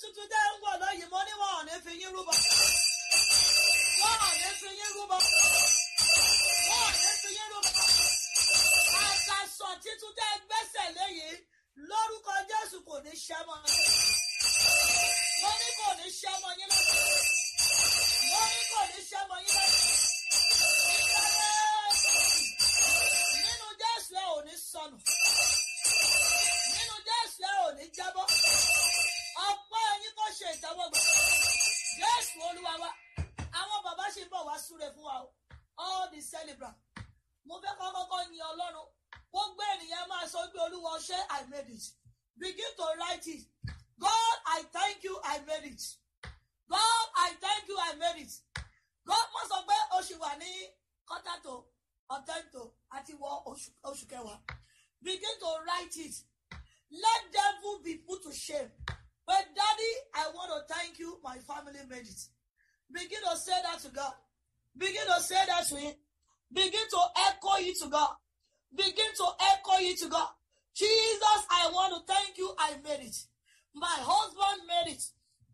tuntun tẹ́ ń wọ̀ lọ́yìn mo ní wọn ò ní fi yín rúbọ. wọn ò ní fi yín rúbọ. wọn ò ní fi yín rúbọ. àkàsọ̀ títún tẹ́ gbẹ́sẹ̀ léyìí lórúkọ Jésù kò ní ṣẹ́ mọ́ yín. mo ní kò ní ṣẹ́ mọ́ yín lọ́dọ̀. mo ní kò ní ṣẹ́ ṣe ìtẹ́wọ́gbà Jésù Olúwa wa àwọn bàbá ń bọ̀ wá súre fún wa o. All the celebrant mo fẹ́ kọ́ kọ́kọ́ yin Ọlọ́run. Gbogbo ènìyàn máa sọ pé Olúwa ṣé I made it? Begin to write it. God I thank you I made it. God I thank you I made it. God mo sọ pé oṣù wà ní kọ́tàtò ọ̀tẹ́ntò àti wọ oṣù kẹwàá. Begin to write it. Let devil be put to shame. But daddy, I want to thank you. My family made it. Begin to say that to God. Begin to say that to him. Begin to echo it to God. Begin to echo it to God. Jesus, I want to thank you. I made it. My husband made it.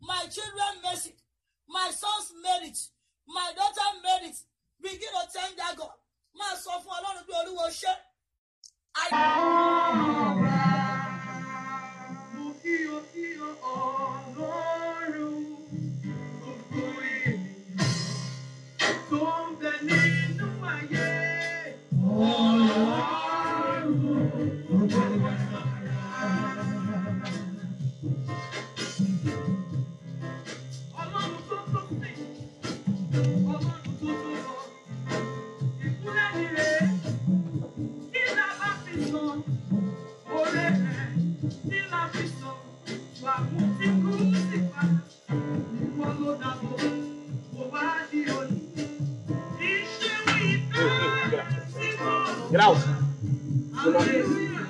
My children made it. My sons made it. My daughter made it. Begin to thank that God. Máa sọ fún Ọlọ́run pé Olúwo ṣe. Oh.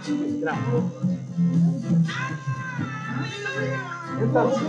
Entramos. Entonces,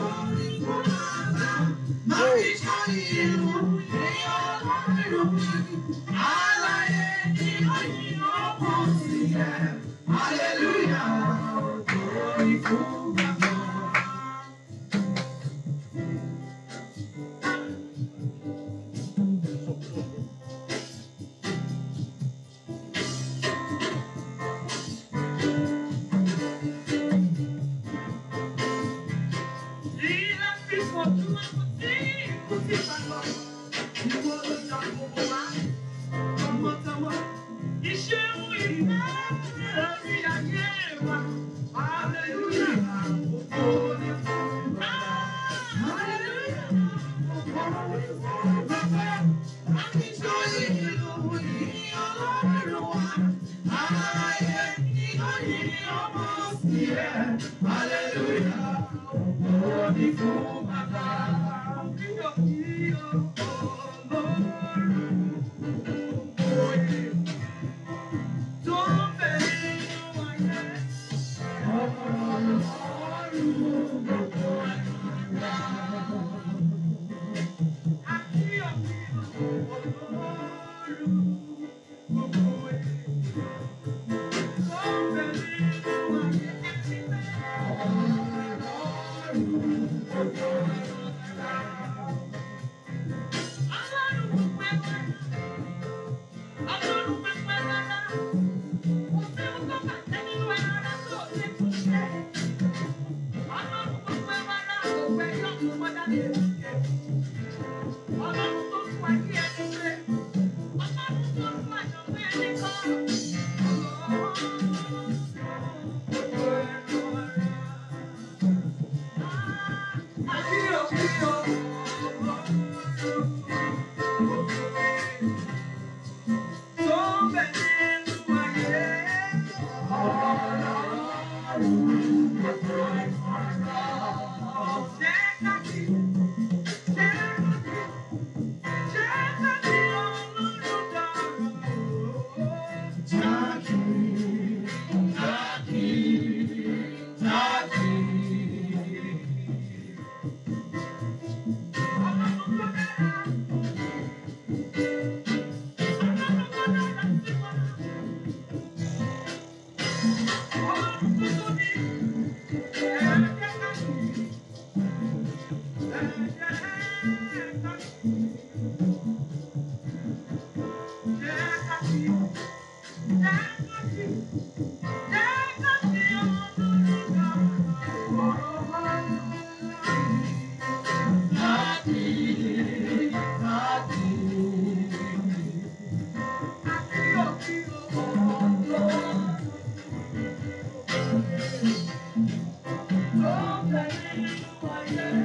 Thank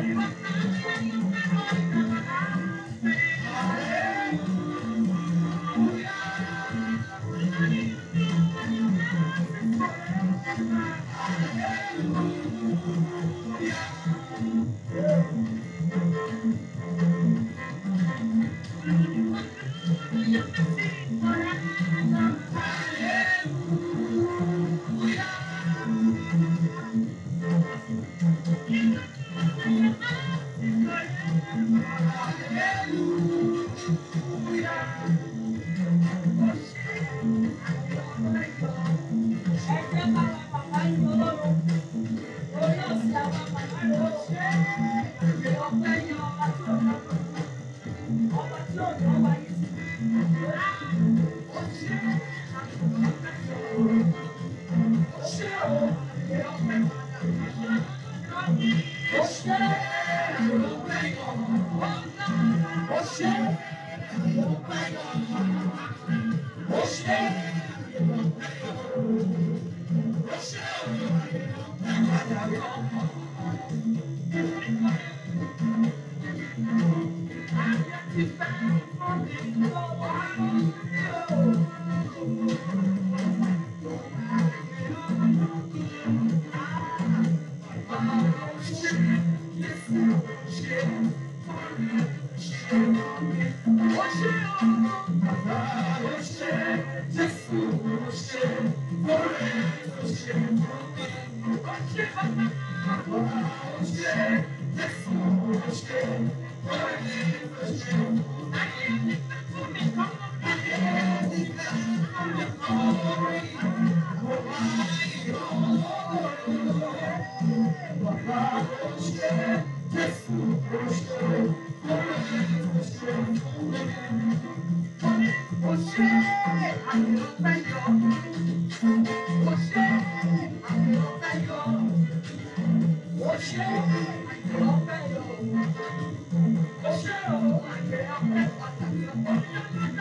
Thank you.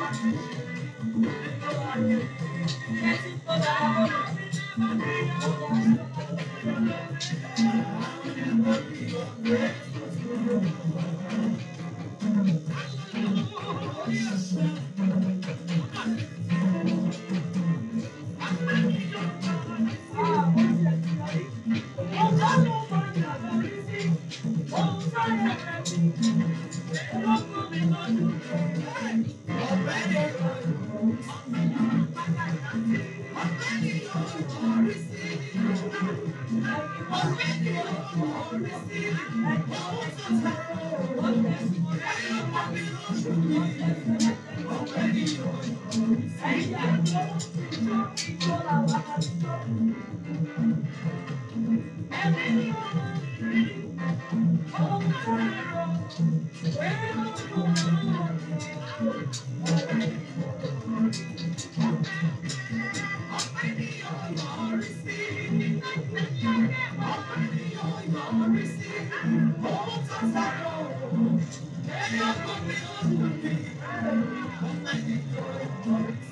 Thank you. Jésù Thank you.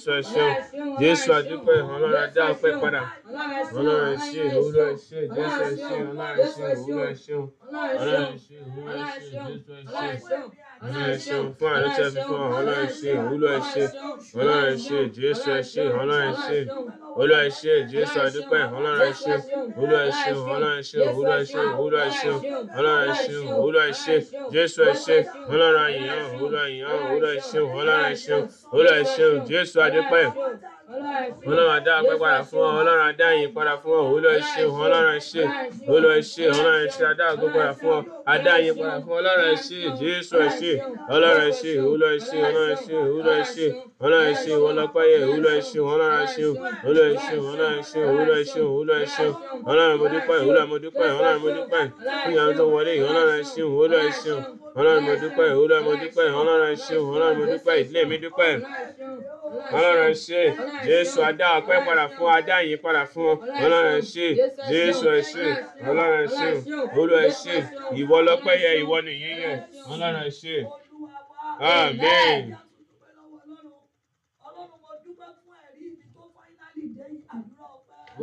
Jésù ẹ ṣeun, Jésù adépẹ́, Ọlọ́run adá ọpẹ́ padà, Ọlọ́run ẹ ṣé, Olúwa ẹ ṣé, Jésù ẹ ṣé, Ọlọ́run ẹ ṣé, Olúwa ẹ ṣeun, Ọlọ́run ẹ ṣé, Olúwa ẹ ṣé, Jésù ẹ ṣé. Ọlọ́run ẹ ṣeun fún àánú tí ẹ fi fún wa, Ọlọ́run ẹ ṣé, Olúwa ẹ ṣé, Ọlọ́run ẹ ṣé, Jésù ẹ ṣé, Ọlọ́run ẹ ṣé, Olúwa ẹ ṣé, Jésù adúpẹ́, Ọlọ́run ẹ ṣé, Olúwa ẹ ṣé, Ọlọ́run ẹ ṣé, Olúwa ẹ ṣé, Olúwa ẹ ṣé, Ọlọ́run ẹ ṣé, Olúwa ẹ ṣé, Jésù ẹ ṣé, Ọlọ́run àyìnbó, Olúwa àyìnbó, Olúwa ẹ ṣé, Ọlọ́run ẹ Jésù adúpẹ́. Ọlọ́run adá ọpẹ́ padà fún ọ, Ọlọ́run adá ìyìn padà fún ọ, Olúwa ẹ ṣé, Ọlọ́run ẹ ṣé, Olúwa ẹ ṣé, Ọlọ́run ẹ ṣé, adá ògo padà fún ọ, adá ìyìn padà fún Ọlọ́run ẹ ṣé, Jésù ẹ ṣé, Ọlọ́run ẹ ṣé, Olúwa ẹ ṣé, Ọlọ́run ẹ ṣé, Olúwa ẹ ṣé, Ọlọ́run ẹ ṣé, ìwọ lọ́pẹ́ yẹ, Olúwa ẹ ṣé, Ọlọ́run ẹ ṣé, Olúwa ẹ ṣé, Ọlọ́run ẹ ṣé, Olúwa ẹ ṣé, Olúwa ẹ ṣé, Ọlọ́run mo dúpẹ́, Olúwa mo dúpẹ́, Ọlọ́run mo dúpẹ́, fún ìyanu tó wọlé yìí, Ọlọ́run ẹ ṣé, Olúwa ẹ ṣé, ọlọ́run mo dúpẹ́ ọlọ́run mo dúpẹ́ ọlọ́run ṣe ọlọ́run mo dúpẹ́ ìdílé mi dúpẹ́ ọlọ́run ṣe jésù adá ọpẹ́ padà fún adá yìí padà fún ọlọ́run ṣe jésù ẹṣẹ ọlọ́run ṣe olú ẹṣẹ ìwọ lọ́pẹ́ yẹ ìwọ nìyí yẹ ọlọ́run ṣe amen.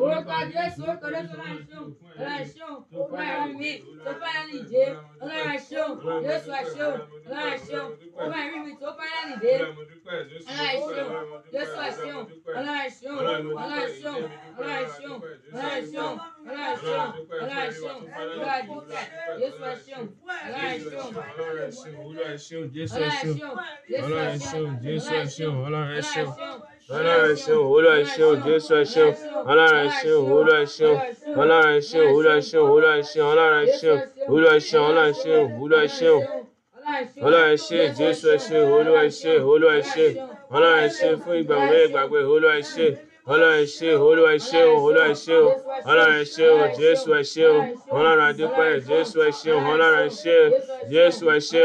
Orúkọ Jésù, orúkọ Jésù máa ń ṣe ọlọ́run ṣeun ọlọ́run mi tó fẹ́ràn nìjé ọlọ́run ṣeun jésù ṣeun ọlọ́run ṣeun ọlọ́run mi tó fẹ́ràn nìjé ọlọ́run ṣeun jésù ṣeun ọlọ́run ṣeun ọlọ́run ṣeun ọlọ́run ṣeun ọlọ́run ṣeun ọlọ́run ṣeun ọlọ́run ṣeun ọlọ́run dúpẹ́ jésù ṣeun ọlọ́run ṣeun Ọlọ́run ṣeun, Olúwa ṣeun, Jésù ọlọ́run ṣeun. ṣeun Ọlọ́run ṣeun, Jésù ṣeun, Ọlọ́run ṣeun. Ọlọ́run ṣeun, Olúwa ṣeun, Jésù ṣeun. Ọlọ́run ṣeun, Olúwa ṣeun. Ọlọ́run ṣeun, Olúwa ṣeun, Olúwa ṣeun, Ọlọ́run ṣeun. Olúwa ṣeun, Ọlọ́run ṣeun, Olúwa ṣeun. Ọlọ́run ṣe, Jésù ṣe, Olúwa ṣe, Olúwa ṣe. Ọlọ́run ṣe fún ìgbà òwe ìgbàgbé, Olúwa ṣe. Ọlọ́run ṣe, Olúwa ṣe Olúwa ṣe. Ọlọ́run ṣe Jésù ṣe. Ọlọ́run adúpẹ́, Jésù ṣe. Ọlọ́run ṣe, Jésù ṣe.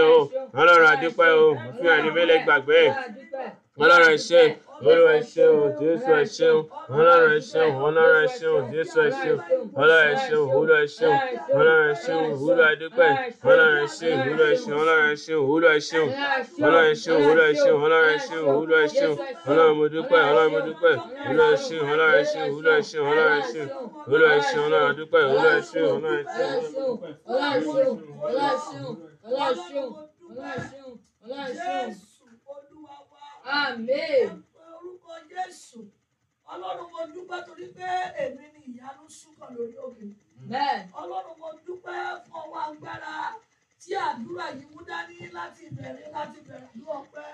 Ọlọ́run adúpẹ́. Òfin àdìmẹ́lẹ̀ gbàgbé. Ọlọ́run ẹ ṣé Olúwa ẹ ṣé o Jésù ẹ ṣé o Ọlọ́run ẹ ṣé o Ọlọ́run ẹ ṣé o Jésù ẹ ṣé o Ọlọ́run ẹ ṣé o Olúwa ẹ ṣé o Ọlọ́run ẹ ṣé o Olúwa a dúpẹ́ Ọlọ́run ẹ ṣé o Olúwa ẹ ṣé o Ọlọ́run ẹ ṣé o Olúwa ẹ ṣé o Ọlọ́run ẹ pé orúkọ Jésù. Ọlọ́run mo dúpẹ́ torí pé èmi ni ìyanu súnkàn lórí òkè. Amen. Ọlọ́run mo dúpẹ́ fún ọwọ́ agbára tí àdúrà yìí mú dání láti bẹ̀rẹ̀ láti bẹ̀rẹ̀ ní ọpẹ́.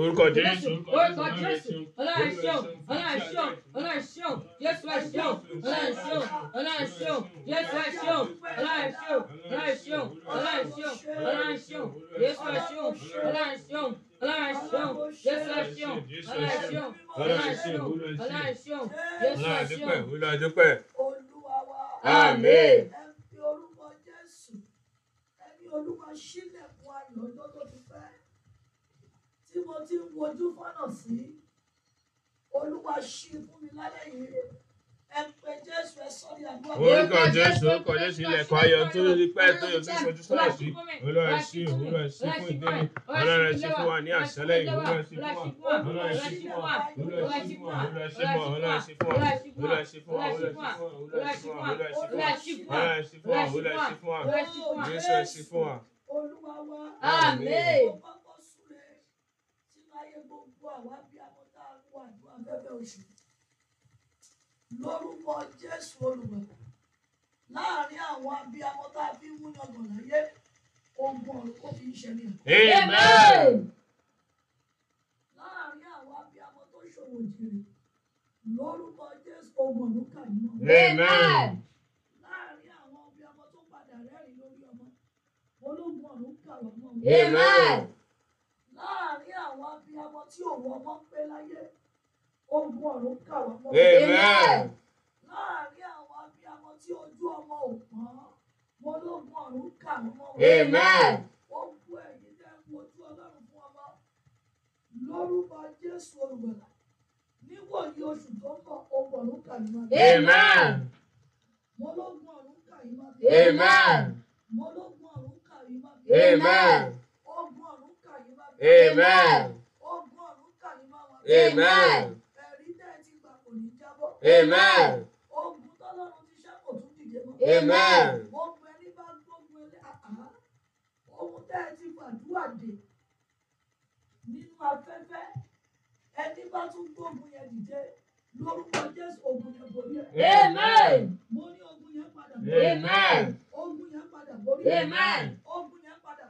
Orúkọ Jésù. Orúkọ Jésù. Ọlọ́run ṣeun. Ọlọ́run ṣeun. Ọlọ́run ṣeun. Jésù ẹ ṣeun. Ọlọ́run ṣeun. Ọlọ́run ṣeun. Jésù ẹ ṣeun. Ọlọ́run ṣeun. Ọlọ́run ṣeun. Ọlọ́run ṣeun. Ọlọ́run ṣeun. Jésù ẹ ṣeun. Ọlọ́run ṣeun. Ọlọ́run ṣeun. Jésù ẹ ṣeun. Ọlọ́run ṣeun. Ọlọ́run ṣeun. Ọlọ́run ṣeun. Jésù ẹ ṣeun. Olúwa adúpẹ́. Olúwa wa. Amen. Ẹ fi orúkọ Jésù. Ẹni Olúwa ṣílẹ̀kùn ayọ̀ ọjọ́ tó ti pẹ́. Tí mo ti ń wojú fọ́nà sí. Olúwa ṣí fún mi lálẹ́ yìí. Ẹ pe Jésù ẹ sọ ní àdúrà. Orúkọ Jésù, orúkọ Jésù, ilẹ̀kùn ayọ̀ tó rí pẹ́ tó yọ tó fojú sọ́nà sí. Olúwa ṣí, Olúwa ṣí fún ìdílé. Ọlọ́run ṣí fún wa ní àṣálẹ́ yìí. Olúwa ṣí fún wa. Olúwa ṣí fún wa. Olúwa ṣí fún wa. Olúwa ṣí fún wa. Olúwa ṣí fún wa. Olúwa ṣí fún wa. Olúwa ṣí fún wa. Olúwa ṣí fún wa. Olúwa ṣí fún wa. Olúwa ṣí fún wa. Jésù ẹ ṣí fún wa. Olúwa wa. Amen. Mo kọ́kọ́ súre sínú ayé gbogbo àwa bí amọ́tá wà ní abẹ́bẹ́ oṣù. Lórúkọ Jésù olùgbàlà. Láàárín àwọn abiyamọ tá a fi ń múyangàn láyé, ogun ọ̀run kò fi ń ṣẹlẹ̀. Amen. Láàárín àwọn abiyamọ tó ṣòwò jèrè, lórúkọ Jésù ogun ọ̀run kà ní wọn. Amen. Láàárín àwọn abiyamọ tó padà rẹ́rìn lórí ọmọ, ológun ọ̀run kà wọ́n mọ́. Amen. Láàárín àwọn abiyamọ tí òun ọmọ pé láyé ogun ọ̀run kà wọ́n mọ́. Amen. láàárín àwọn abiyamọ tí ojú ọmọ ò pọ́n wọn lógun ọ̀run kà wọ́n mọ́. Ogun ẹ̀yìn tẹ́ ń wojú ọlọ́run fún ọmọ lórúkọ jésù olùgbàlà níwòyí oṣù tó ń bọ̀ ogun ọ̀run kà yín. Amen. mo lógun ọ̀run kà yín. Amen. mo lógun ọ̀run kà yín mọ́. Amen. ogun ọ̀run kà yín mọ́. Amen. ogun ọ̀run. Amen. ẹ̀rí tẹ́ ẹ ti gbà kò ní jábọ́. Amen. ogun tọ́lọ́run ti ṣẹ́ kò tún dìde mọ́. Amen. gbogbo ẹni bá gbógun ẹlẹ́ àhá ohun tẹ́ ẹ ti gbàdúrà dè nínú afẹ́fẹ́ ẹni bá tún gbógun yẹn dìde lórúkọ jésù ogun yẹn borí ẹ. Amen. mo ní ogun yẹn padà borí ẹ. Amen. ogun yẹn padà borí ẹ. Amen. ogun yẹn padà borí ẹ.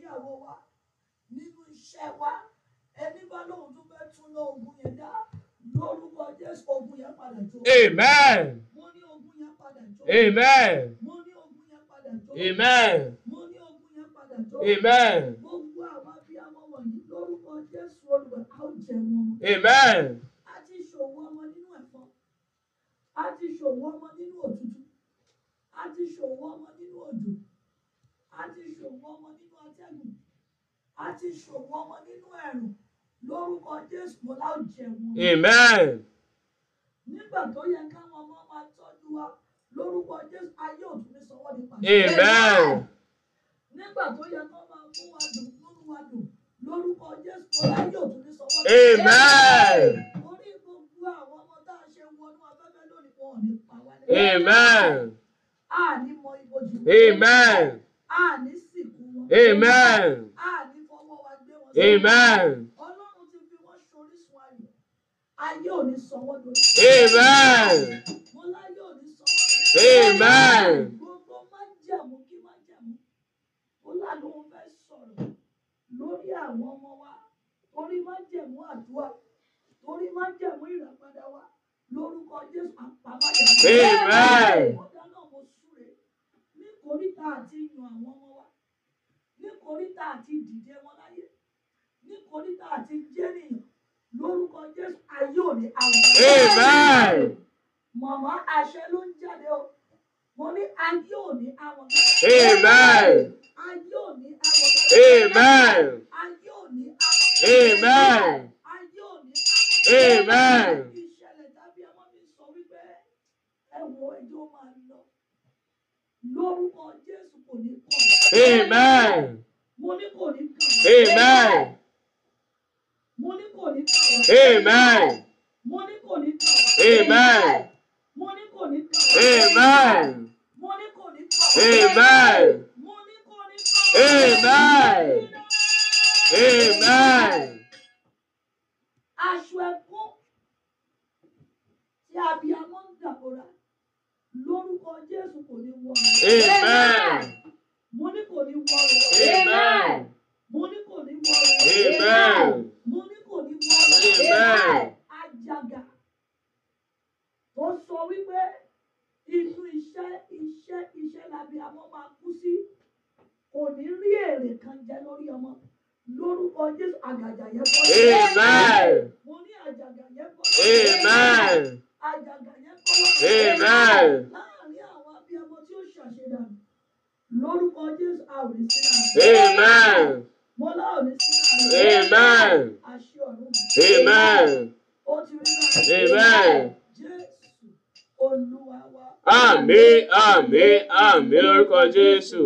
ìgbéyàwó wa nínú iṣẹ́ wa ẹni bá lóun tún fẹ́ tún ogun yẹn dá lórúkọ jésù ogun yẹn padà jó Amen. mo ní ogun yẹn padà jó Amen. mo ní ogun yẹn padà jó Amen. mo ní ogun yẹn padà jó Amen. gbogbo àwọn abiyamọ wọ̀nyí lórúkọ jésù a ó jẹ wọn Amen. a ti ṣòwò ọmọ nínú ẹ̀fọn ṣòwò ọmọ nínú òtútù a ti ṣòwò ọmọ nínú òjò a ti ṣòwò ọmọ nínú atẹ́gùn a ti ṣòwò ọmọ nínú ẹ̀rùn lórúkọ jésù mo láò jẹun Amen. nígbà tó yẹ káwọn ọmọ máa tọ́jú wa lórúkọ jésù ayé òtún ní sanwó nípa Amen. nígbà tó yẹ kó máa mú wa dùn múnú wa dùn lórúkọ jésù láyé òtún ní sanwó Amen. orí gbogbo àwọn ọmọ tá a ṣe wọnú afẹ́fẹ́ lónìí wọn ò ní pa wá lẹ́yìn. Amen. a ní mọ ibojì wọn. Amen. a ní sìnkú wọn. Amen. Amen. ọlọ́run ti fi wọ́n ṣorísun ayọ̀ ayé ò ní sọ wọ́n lórí. Amen. mo láyé ò ní sọ wọ́n lórí. Amen. gbogbo májẹ̀mú kí májẹ̀mú ó lànà òun fẹ́ sọ̀rọ̀ lórí àwọn ọmọ wa torí májẹ̀mú àdúrà torí májẹ̀mú ìràpadà wa lórúkọ jésù àpamọ́jẹ̀mú. Amen. ọ̀dà náà mo súre ní koríta àti yan àwọn ọmọ wa ní koríta àti dìde wọn láyé ní koríta àti jẹ́nìyàn lórúkọ jésù ayé òní àwọn. Amen. màmá àṣẹ ló ń jáde o mo ní ayé òní àwọn. Amen. ayé òní àwọn. Amen. ayé òní àwọn. Amen. ayé òní Amen. ìṣẹ̀lẹ̀ tàbí ọmọ mi sọ wípé ẹ wo ẹjọ́ máa lọ lórúkọ jésù kò ní kọ̀ Amen. mo ní kò ní kàn Amen. mo ní kò ní kàn Amen. mo ní kò ní kàn Amen. mo ní kò ní kàn Amen. mo ní kò ní kàn Amen. mo ní kò ní kàn Amen. Amen. aṣọ ẹkún tí abiyamọ ń dàbòrà lórúkọ jésù kò ní wọ Amen. mo ní kò ní wọ Amen. mo ní kò ní wọ Amen. mo ní kò ní wọ Amen. àjàgà tó sọ wípé inú iṣẹ́ iṣẹ́ iṣẹ́ labiyamọ máa kú sí kò ní rí èrè kan jẹ lórí ọmọ lórúkọ jésù àgàgà yẹn bọ́ mo ní àjàgà yẹn bọ́ Amen. Àjàgà yẹn bọ́ Amen. láàárín àwọn abiyamọ tí ó ṣàṣedànù lórúkọ jésù a ò ní sí náà Amen. mo lá ò ní sí náà Amen. àṣẹ ọ̀run Amen. ó ti rí Amen. jésù olúwa wa. Àmín, àmín, àmín lórúkọ Jésù.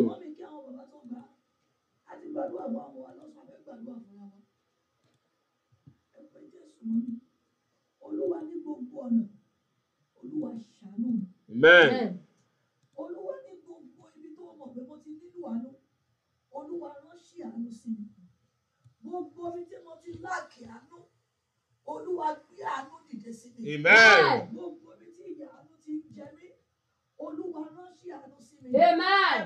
gbàdúrà bọ́ àwọn wa lọ́sàn-án fẹ́ gbàdúrà fúnra wọn. ẹ pé jésù mọ́ mi olúwa ní gbogbo ọ̀nà olúwa ṣàánú mi. Amen. olúwa ní gbogbo ibi tó mọ̀ pé mo ti nílò àánú olúwa ránṣẹ́ àánú sí mi gbogbo ibi tí mo ti láàkì àánú olúwa gbé àánú dìde sí mi Amen. gbogbo ibi tí ìyà àánú ti ń jẹ mí Amen.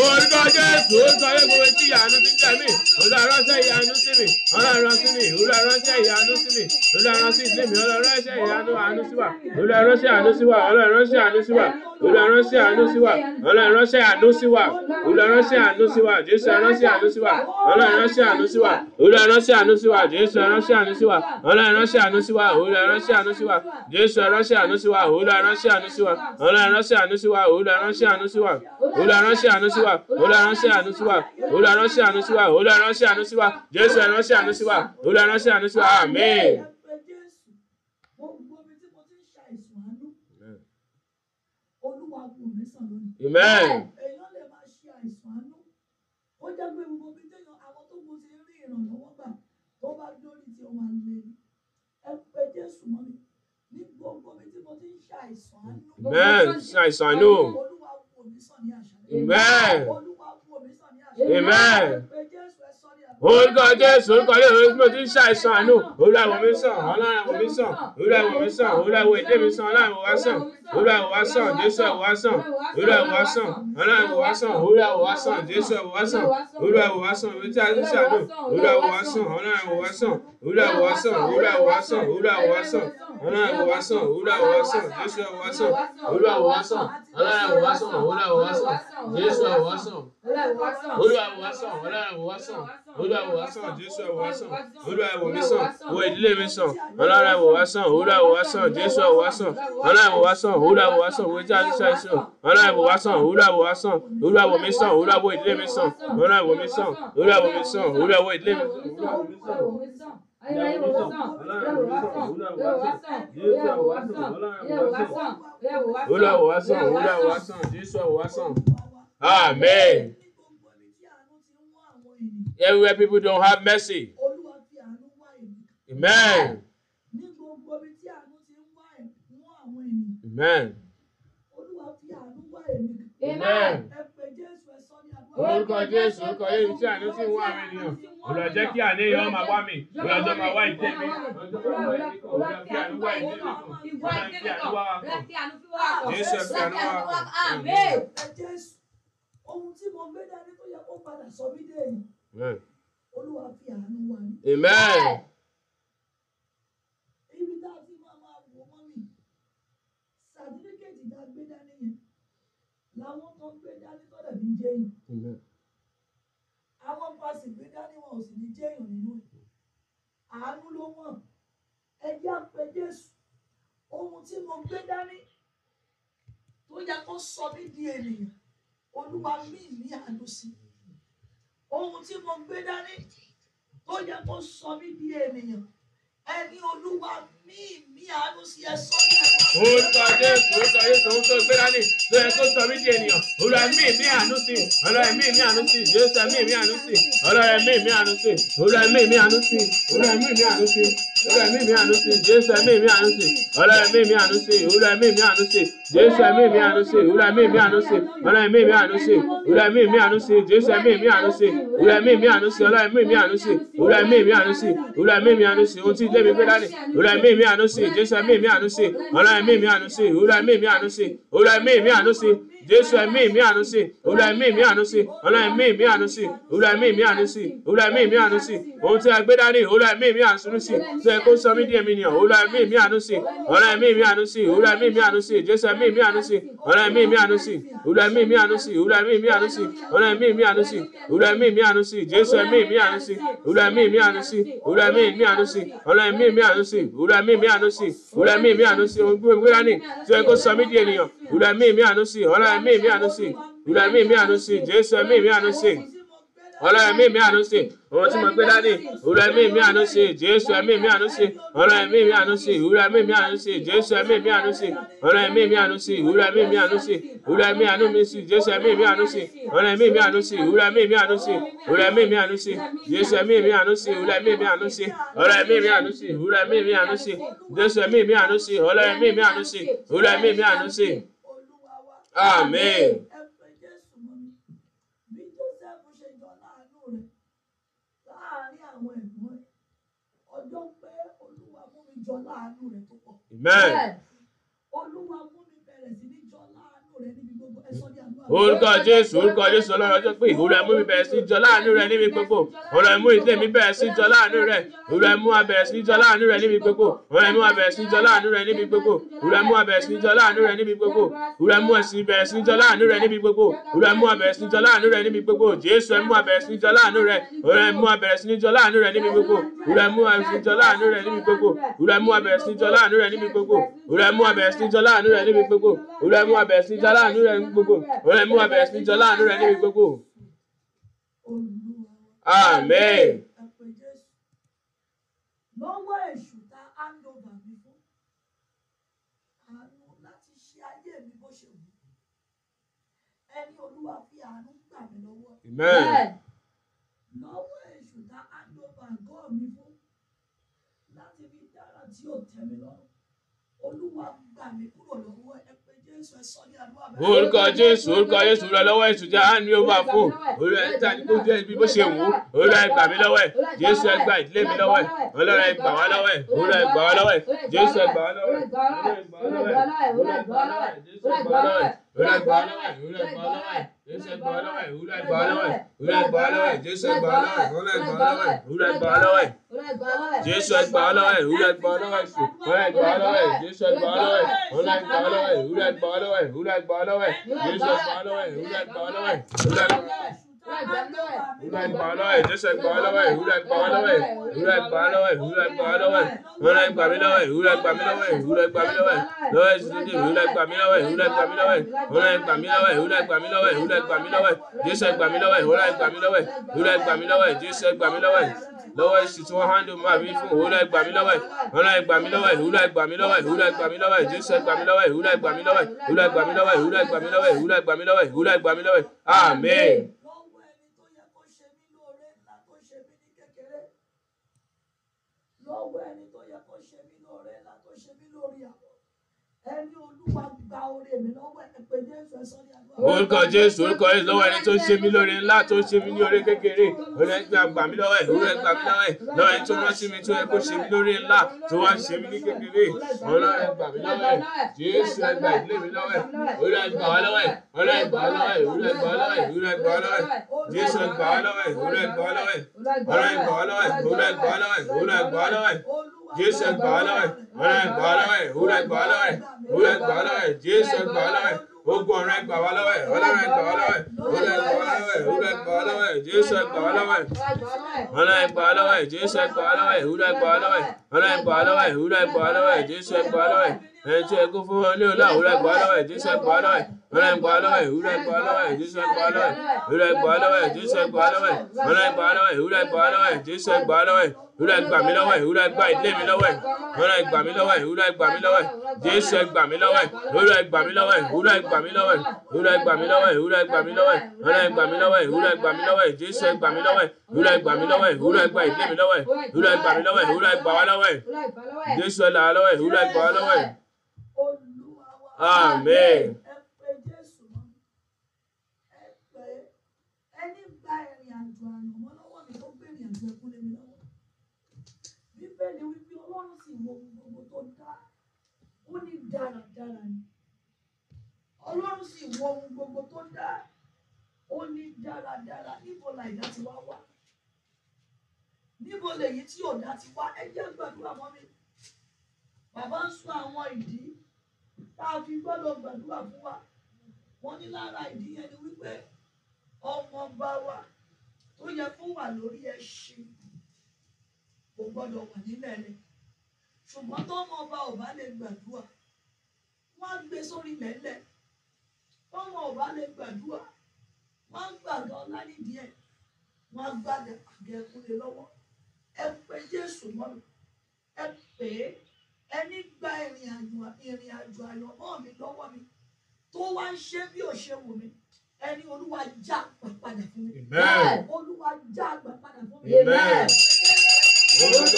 Orúkọ Jésù, orúkọ Jésù, gbogbo tí ìyanu ti jẹ mí. Olúwa ránṣẹ́ ìyanu sí mi. Ọlọ́run rán sí mi. Olúwa ránṣẹ́ ìyanu sí mi. Olúwa rán sí ìdílé mi. Olúwa ránṣẹ́ ìyanu àánú sí wa. Olúwa ránṣẹ́ àánú sí wa. Ọlọ́run ránṣẹ́ àánú sí wa. Olúwa ránṣẹ́ àánú sí wa. Ọlọ́run ránṣẹ́ àánú sí wa. Olúwa ránṣẹ́ àánú sí wa. Jésù ránṣẹ́ àánú sí wa. Ọlọ́run ránṣẹ́ àánú sí wa. Olúwa ránṣẹ́ àánú sí wa. Jésù ránṣẹ́ àánú sí wa. Ọlọ́run ránṣẹ́ àánú sí wa. Olúwa ránṣẹ́ àánú sí wa. Jésù ránṣẹ́ àánú sí wa. Olúwa ránṣẹ́ àánú sí wa. Ọlọ́run ránṣẹ́ àánú sí wa. Olúwa ránṣẹ́ àánú sí wa. Olúwa ránṣẹ́ àánú sí wa. Olúwa ránṣẹ́ àánú sí wa. Olúwa àánú sí wa. Olúwa àánú sí wa. Jésù ránṣẹ́ àánú sí wa. Olúwa àánú sí wa. Àmín. Ẹ pé Jésù gbogbo ibi tí mo ti ń ṣàìsàn àánú olúwa wò mí sàn lónìí. Amen. Èèyàn lè máa ṣe àìsàn àánú ó jẹ́ pé gbogbo ibi téèyàn àwọn tó kù ti rí ìrànlọ́wọ́ gbà tó bá dórí tí ó máa lé ní ẹ pé jésù mọ́ mi ní gbogbo ibi tí mo ti ń ṣe àìsàn àánú Amen. Ṣàìsàn àánú. olúwa wò mí sàn ní àṣálẹ́ Amen. olúwa wò mí sàn ní àṣálẹ́ Amen. ẹ pé jésù ẹ sọ ní àṣálẹ́ Orúkọ Jésù, orúkọ Jésù, orúkọ ti ń ṣàìsàn àánú. Olúwa wò mí sàn, Ọlọ́run wò mí sàn, Olúwa wò mí sàn, Olúwa wò ìdí mi sàn, Ọlọ́run wò wá sàn, Olúwa wò wá sàn, Jésù wò wá sàn, Olúwa wò wá sàn, Ọlọ́run wò wá sàn, Olúwa wò wá sàn, Jésù wò wá sàn, Olúwa wò wá sàn, ibi tí a ti ṣàánú, Olúwa wò wá sàn, Ọlọ́run wò wá sàn, Olúwa wò wá sàn, Olúwa wò wá sàn, Olúwa wò wá sàn, Ọlọ́run wò wá sàn, Olúwa wò wá sàn, Jésù wò wá sàn, Olúwa wò wá sàn, Ọlọ́run wò wá sàn, Olúwa wò wá sàn, Jésù wò wá sàn. Olúwa wò wá sàn, Ọlọ́run wò wá sàn, Olúwa wò wá sàn, Jésù wò wá sàn, Olúwa wò mí sàn, wò ìdílé mi sàn, Ọlọ́run wò wá sàn, Olúwa wò wá sàn, Jésù wò wá sàn, Ọlọ́run wò wá sàn, Olúwa wò wá sàn, wò ìjà àdúrà ìṣàn, Ọlọ́run wò wá sàn, Olúwa wò wá sàn, Olúwa wò mí sàn, Olúwa wò ìdílé mi sàn, Ọlọ́run wò mí sàn, Olúwa wò mí sàn, Olúwa wò ìdílé mi sàn, Olúwa wò mí sàn. Olúwa wò wá sàn, Olúwa wò wá sàn, Jésù wò wá sàn. Amen. Everywhere people don't have mercy. Wá. Amen. Wá. Amen. Wá. Amen. Orúkọ Jésù, orúkọ Jésù tí àánú sì ń wá àwọn ènìyàn. Olúwa jẹ́ kí àánú yẹn máa wá mi. Olúwa jọ máa wá ìdílé mi. Wá. Olúwa fi àánú wá ìdílé mi. Olúwa fi àánú wá wa kàn. Jésù ẹ fi àánú wá. Ẹ Jésù. Ohun tí mo gbé dání tó yẹ kó padà sọ mí dé èyí. Amen. Olúwa fi àánú wá mi. Amen. Ibi tá a ti máa máa wò mọ́ mi. Sàtífíkẹ́tì tá a gbé dání yẹn. Làwọn kan gbé dání tó dẹ̀ fi ń jẹ́ yìí. Amen. Àwọn kan sì gbé dání wọn ò sì ní jẹ́ èèyàn nínú ẹ̀. Àánú ló wọ̀n. Ẹ jẹ́ àpẹ Jésù. Ohun tí mo gbé dání tó yẹ kó sọ mí di ènìyàn. Olúwa mí ní àánú sí. Ohun tí mo gbé dání tó yẹ kó sọ mí di ènìyàn. Ẹni Olúwa ní ní. Orúkọ Jésù, orúkọ Jésù, ohun tó gbé dání ló yẹ kó sọ mí di ènìyàn. Olúwa mí mi àánú sí. Ọlọ́run mí mi àánú sí. Jésù mí mi àánú sí. Ọlọ́run mí mi àánú sí. Olúwa mí mi àánú sí. Olúwa mí mi àánú sí. Olúwa mí mi àánú sí. Jésù mí mi àánú sí. Ọlọ́run mí mi àánú sí. Olúwa mí mi àánú sí. Jésù mí mi àánú sí. Olúwa mí mi àánú sí. Ọlọ́run mí mi àánú sí. Olúwa mí mi àánú sí. Jésù mí mi àánú sí. Olúwa mí mi àánú sí. Ọlọ́run mí mi àánú sí. Olúwa mí mi àánú sí. Olúwa mí mi àánú sí. Ohun tí ilé mi gbé dání. Olúwa mí mi àánú sí. Jésù mí mi àánú sí. Ọlọ́run mí mi àánú sí. Olúwa mí mi àánú sí. Olúwa mí mi àánú sí. Jésù ẹ̀mí mi àánú sí. Olúwa ẹ̀mí mi àánú sí. Ọlọ́run ẹ̀mí mi àánú sí. Olúwa ẹ̀mí mi àánú sí. Olúwa ẹ̀mí mi àánú sí. Ohun tí a gbé dání. Olúwa ẹ̀mí mi àánú sí. Tó yẹ kó sọ mí di èmi nìyàn. Olúwa ẹ̀mí mi àánú sí. Ọlọ́run ẹ̀mí mi àánú sí. Olúwa ẹ̀mí mi àánú sí. Jésù ẹ̀mí mi àánú sí. Ọlọ́run ẹ̀mí mi àánú sí. Olúwa ẹ̀mí mi àánú sí. Olúwa ẹ̀mí mi àánú sí. Ọlọ́run ẹ̀mí mi àánú sí. Olúwa ẹ̀mí mi àánú sí. Jésù ẹ̀mí mi àánú sí. Olúwa ẹ̀mí mi àánú sí. Olúwa ẹ̀mí mi àánú sí. Ọlọ́run ẹ̀mí mi àánú sí. Olúwa ẹ̀mí mi àánú sí. Olúwa ẹ̀mí mi àánú sí. Ohun gbé dání. Tó yẹ kó sọ mí di ènìyàn. Olúwa ẹ̀mí mi àánú sí. Ọlọ́run ẹ̀mí mi àánú sí. Olúwa ẹ̀mí mi àánú sí. Jésù ẹ̀mí mi àánú sí. Ọlọ́run ẹ̀mí mi àánú sí. Ohun tí mo gbé dání. Olúwa ẹ̀mí mi àánú sí. Jésù ẹ̀mí mi àánú sí. Ọlọ́run ẹ̀mí mi àánú sí. Olúwa ẹ̀mí mi àánú sí. Jésù ẹ̀mí mi àánú sí. Ọlọ́run ẹ̀mí mi àánú sí. Olúwa ẹ̀mí mi àánú sí. Olúwa ẹ̀mí àánú mi sí. Jésù ẹ̀mí mi àánú sí. Ọlọ́run ẹ̀mí mi àánú sí. Olúwa ẹ̀mí mi àánú sí. Olúwa ẹ̀mí mi àánú sí. Jésù ẹ̀mí mi àánú sí. Olúwa ẹ̀mí mi àánú sí. Ọlọ́run ẹ̀mí mi àánú sí. Olúwa ẹ̀mí mi àánú sí. Jésù ẹ̀mí mi àánú sí. Ọlọ́run ẹ̀mí mi àánú sí. Olúwa ẹ̀mí mi àánú sí. Amen. Ẹ pé Jésù mọ́ mi. Bí Jósẹ́fù ṣe jọ láàánú rẹ̀ láàárín àwọn ẹ̀gbọ́n ẹ̀. Ọjọ́ pé Olúwa mú mi jọ láàánú rẹ̀ tó pọ̀. Amen mú mi bẹ̀rẹ̀ sí ní jọ láàánú rẹ̀ níbi gbogbo ẹ sọ ní àdúrà. Orúkọ jésù orúkọ jésù ọlọ́run ọjọ́ pé ìhòòrò ẹ̀mú mi bẹ̀rẹ̀ sí jọ láàánú rẹ níbi gbogbo ọ̀rọ̀ ẹ̀mú ìdílé mi bẹ̀rẹ̀ sí jọ láàánú rẹ ọ̀rọ̀ ẹ̀mú wa bẹ̀rẹ̀ sí jọ láàánú rẹ níbi gbogbo ọ̀rọ̀ ẹ̀mú wa bẹ̀rẹ̀ sí jọ láàánú rẹ níbi gbogbo ọ̀rọ̀ ẹ̀mú wa bẹ̀rẹ̀ sí jọ láàánú rẹ níbi gbogbo ọ̀rọ̀ ẹ̀mú wa bẹ̀rẹ̀ sí jọ láàánú rẹ níbi gbogbo ọ̀rọ̀ ẹ̀mú wa bẹ̀rẹ̀ sí jọ láàánú rẹ níbi gbogbo jésù ẹ̀mú wa bẹ̀rẹ̀ sí jọ láàánú rẹ ọ̀rọ̀ ẹ̀mú wa bẹ̀rẹ̀ sí jọ láàánú rẹ níbi gbogbo ọ̀rọ̀ ẹ̀mú wa sì jọ láàánú rẹ níbi gbogbo ọ̀rọ̀ ẹ̀mú wa bẹ̀rẹ̀ sí jọ láàánú rẹ níbi gbogbo ọ̀rọ̀ ẹ̀mú wa bẹ̀rẹ̀ sí jọ láàánú rẹ níbi gbogbo ọ̀rọ̀ ẹ̀mú wa bẹ̀rẹ̀ sí jọ láàánú rẹ níbi gbogbo ọ̀rọ̀ ẹ̀mú wa bẹ̀rẹ̀ sí jọ láàánú rẹ níbi gbogbo. Amen. Lọ́wọ́ èṣù ta hand over mi fún. Àánú láti ṣe ayé mi bó ṣe wù. Ẹni Olúwa fi àánú gbà mí lọ́wọ́. ẹ̀. Amen. Lọ́wọ́ èṣù ta hand over àgọ́ mi fún. Láti fi dára tí ò tẹ́ mi lọ́rùn. Olúwa gbà mí kúrò lọ́wọ́ ẹ̀. Ní orúkọ jésù orúkọ jésù rẹ lọ́wọ́ jẹ àánú yóò máa fò. Olú ẹ ta ní kó jẹ ibi bó ṣe wù ú. Olú ẹ gbà mí lọ́wọ́ ẹ. Jésù ẹ gba ìdílé mi lọ́wọ́ ẹ. Ọlọ́run ẹ gbà wá lọ́wọ́ ẹ. Olú ẹ gbà wá lọ́wọ́ ẹ. Jésù ẹ gbà wá lọ́wọ́ ẹ. Olú ẹ gbà wá lọ́wọ́ ẹ. Olú ẹ gbà wá lọ́wọ́ ẹ. Jésù ẹ gbà wá lọ́wọ́ ẹ olú ẹ gbà wá lọ́wọ́ ẹ olú ẹ gbà wá lọ́wọ́ ẹ jésù ẹ gbà wá lọ́wọ́ ẹ olú ẹ gbà wá lọ́wọ́ ẹ olú ẹ gbà wá lọ́wọ́ ẹ jésù ẹ gbà wá lọ́wọ́ ẹ olú ẹ gbà wá lọ́wọ́ ẹ olú ẹ gbà wá lọ́wọ́ ẹ Jésù ẹgbà ọlọ́wọ́ ẹ̀, ẹ̀, ẹ̀, ẹ̀, ẹ̀, ẹ̀, ẹ̀, ẹ̀, ẹ̀, ẹ̀, ẹ̀, ẹ̀, ẹ̀, ẹ̀, ìwúlẹ̀ ẹgbà mí lọ́wọ́ ẹ̀, ìwúlẹ̀ ẹgbà mí lọ́wọ́ ẹ̀, ìwúlẹ̀ ẹgbà mí lọ́wọ́ ẹ̀, lọ́wọ́ ẹ̀ dídì, ìwúlẹ̀ ẹgbà mí lọ́wọ́ ẹ̀, ìwúlẹ̀ ẹgbà mí lọ́wọ́ ẹ̀, ìwúlẹ̀ ẹgbà mí lọ́wọ́ ẹ̀, ìwúlẹ̀ ẹgbà mí lọ́wọ́ ẹ̀, ìwúlẹ̀ ẹgbà mí lọ́wọ́ ẹ̀, Jésù ẹgbà mí lọ́wọ́ ẹ̀, ìwúlẹ̀ ẹgbà mí lọ́wọ́ ẹ̀, ìwúlẹ̀ ẹgbà mí lọ́wọ́ ẹ̀, Jésù ẹgbà mí lọ́wọ́ ẹ̀, lọ́wọ́ èsì tí wọ́n handle máa bí fún ìwúlẹ̀ ẹgbà mí lọ́wọ́ ẹ̀ ìwúlẹ̀ ẹgbà mí lọ́wọ́ ẹ̀ ìwúlẹ̀ ẹgbà mí lọ́wọ́ ẹ̀ ìwúlẹ̀ ẹgbà mí lọ́wọ́ ẹ̀ Jésù ẹgbà mí lọ́wọ́ ẹ̀ ìwúlẹ̀ ẹgbà mí lọ́wọ́ ẹ̀ ìwúlẹ̀ ẹgbà mí lọ́wọ́ ẹ̀ ìwúlẹ̀ ẹgbà mí lọ́wọ́ ẹ̀ ìwúlẹ̀ ẹgbà mí lọ́wọ́ ẹ̀ ìwúlẹ̀ ẹgbà mí lọ́wọ́ ẹ̀ amen. lọ́wọ́ ẹni tó yẹ kó ṣe mí lóore ńlá tó ṣe mí ní kékeré lọ́wọ́ ẹni tó yẹ kó ṣe mí lóore ńlá ṣe mí lórí àbọ̀ ẹni olúwa gba oore mi lọ́wọ́ ẹ pé jésù. Orúkọ jésù orúkọ jésù lọ́wọ́ ẹni tó ṣe mí lóore ńlá tó ṣe mí ní oore kékeré òun ẹgbẹ́ àgbà mí lọ́wọ́ ẹ̀ òun ẹgbà mí lọ́wọ́ ẹ̀ lọ́wọ́ ẹni tó rán sí mi tó yẹ kó ṣe mí lóore ńlá tó wá ṣe mí ní kékeré òun ẹgbà mí lọ́wọ́ ẹ̀ jésù ẹgbà ìdílé mi lọ́wọ́ ẹ̀ òun ẹgbà wá lọ́wọ́ ẹ̀ òun ẹgbà wá lọ́wọ́ ẹ̀ òun ẹgbà wá lọ́wọ́ ẹ̀ òun ẹgbà wá lọ́wọ́ ẹ̀ jésù ẹgbà wá lọ́wọ́ ẹ̀ òun ẹgbà wá lọ́wọ́ ẹ̀ òun ẹgbà wá lọ́wọ́ ẹ̀ òun ẹgbà wá lọ́wọ́ ẹ̀ òun ẹgbà wá lọ́wọ́ ẹ̀ jésù ẹgbà wá lọ́wọ́ ẹ̀ òun ẹgbà wá lọ́wọ́ ẹ̀ òun ẹgbà wá lọ́wọ́ ẹ̀ jésù ẹgbà wá lọ́wọ́ ẹ̀ ogun ọ̀run ẹgbà wá lọ́wọ́ ẹ̀ ọlọ́run ẹgbà wá lọ́wọ́ ẹ̀ òun ẹgbà wá lọ́wọ́ ẹ̀ òun ẹgbà wá lọ́wọ́ ẹ̀ jésù ẹgbà wá lọ́wọ́ ẹ̀ ọlọ́run ẹgbà wá lọ́wọ́ ẹ̀ jésù ẹgbà wá lọ́wọ́ ẹ̀ òun ẹgbà wá lọ́wọ́ ẹ̀ ọlọ́run ẹgbà wá lọ́wọ́ ẹ̀ òun ẹgbà wá lọ́wọ́ ẹ̀ jésù ẹgbà wá lọ́wọ́ ẹ̀ ẹni tí ẹkún fún ní ọlá òun ẹgbà wá lọ́wọ́ ẹ̀ jésù ẹgbà wá lọ́wọ́ ẹ̀ ọlọ́run ẹgbà wá lọ́wọ́ ẹ̀ òun ẹgbà wá lọ́wọ́ ẹ̀ jésù ẹgbà wá lọ́wọ́ ẹ̀ òun ẹgbà wá lọ́wọ́ ẹ̀ jésù ẹgbà wá lọ́wọ́ ẹ̀ ọlọ́run ẹgbà wá lọ́wọ́ ẹ̀ òun ẹgbà wá lọ́wọ́ ẹ̀ jésù ẹgbà wá lọ́wọ́ ẹ̀ òun ẹgbà mí lọ́wọ́ ẹ̀ òun ẹgbà ìdílé mi lọ́wọ́ ẹ̀ òun ẹgbà mí lọ́wọ́ ẹ̀ òun ẹgbà mí lọ́wọ́ ẹ̀ jésù ẹgbà mí lọ́wọ́ ẹ̀ òun ẹgbà mí lọ́wọ́ ẹ̀ òun ẹgbà mí lọ́wọ́ ẹ̀ òun ẹgbà mí lọ́wọ́ ẹ̀ òun ẹgbà mí lọ́wọ́ ẹ̀ òun ẹgbà mí lọ́wọ́ ẹ̀ òun ẹgbà mí lọ́wọ́ ẹ̀ jésù ẹgbà mí lọ́wọ́ ẹ̀ òun ẹgbà mí lọ́wọ́ ẹ̀ òun ẹgbà ìdílé mi lọ́wọ́ ẹ̀ òun ẹgbà mí lọ́wọ́ ẹ̀ òun ẹgbà wá lọ́wọ́ ẹ̀ jésù ẹlà wá lọ́wọ́ ẹ̀ òun ẹgbà wá lọ́wọ́ ẹ̀ Olúwa wa. Amen. Ẹ pé Jésù mọ́. Ẹ pé ẹni gba ìrìn àjò àyànmọ́ lọ́wọ́ mi tó gbé ìrìn àjò ẹkún lé mi lọ́wọ́. Bíbélì wípé Ọlọ́run sì wo ohun gbogbo tó dá. Ó ní dáradára ni. Ọlọ́run sì wo ohun gbogbo tó dá. Ó ní dáradára. Níbo làìdá ti wá wá? Níbo lèyí tí ò dá ti wá? Ẹ jẹ́ gbàdúrà mọ́ mi. Bàbá ń sọ àwọn ìdí tá a fi gbọ́dọ̀ gbàdúrà fún wa. Wọ́n ní lára ìdí yẹn ni wípé ọmọ ọba wa tó yẹ kó wà lórí ẹṣin kò gbọ́dọ̀ wà nílẹ̀ rẹ̀. Ṣùgbọ́n tọ́mọ ọba ò bá lè gbàdúrà, wọ́n á gbé sórí lẹ́lẹ̀. Tọ́mọ ò bá lè gbàdúrà, wọ́n á gbàgbọ́ ẹ̀. Wọ́n á gbàgbẹ́ àgẹ̀kúnlé lọ́wọ́. Ẹ pé Jésù mọ́ mi. Ẹ pè é ẹni gba ìrìn àjò ìrìn àjò àyànmọ́ mi lọ́wọ́ mi tó wá ń ṣe bí ò ṣe wù mí ẹni olúwa já àgbà padà fún mi amen olúwa já àgbà padà fún mi. Yẹn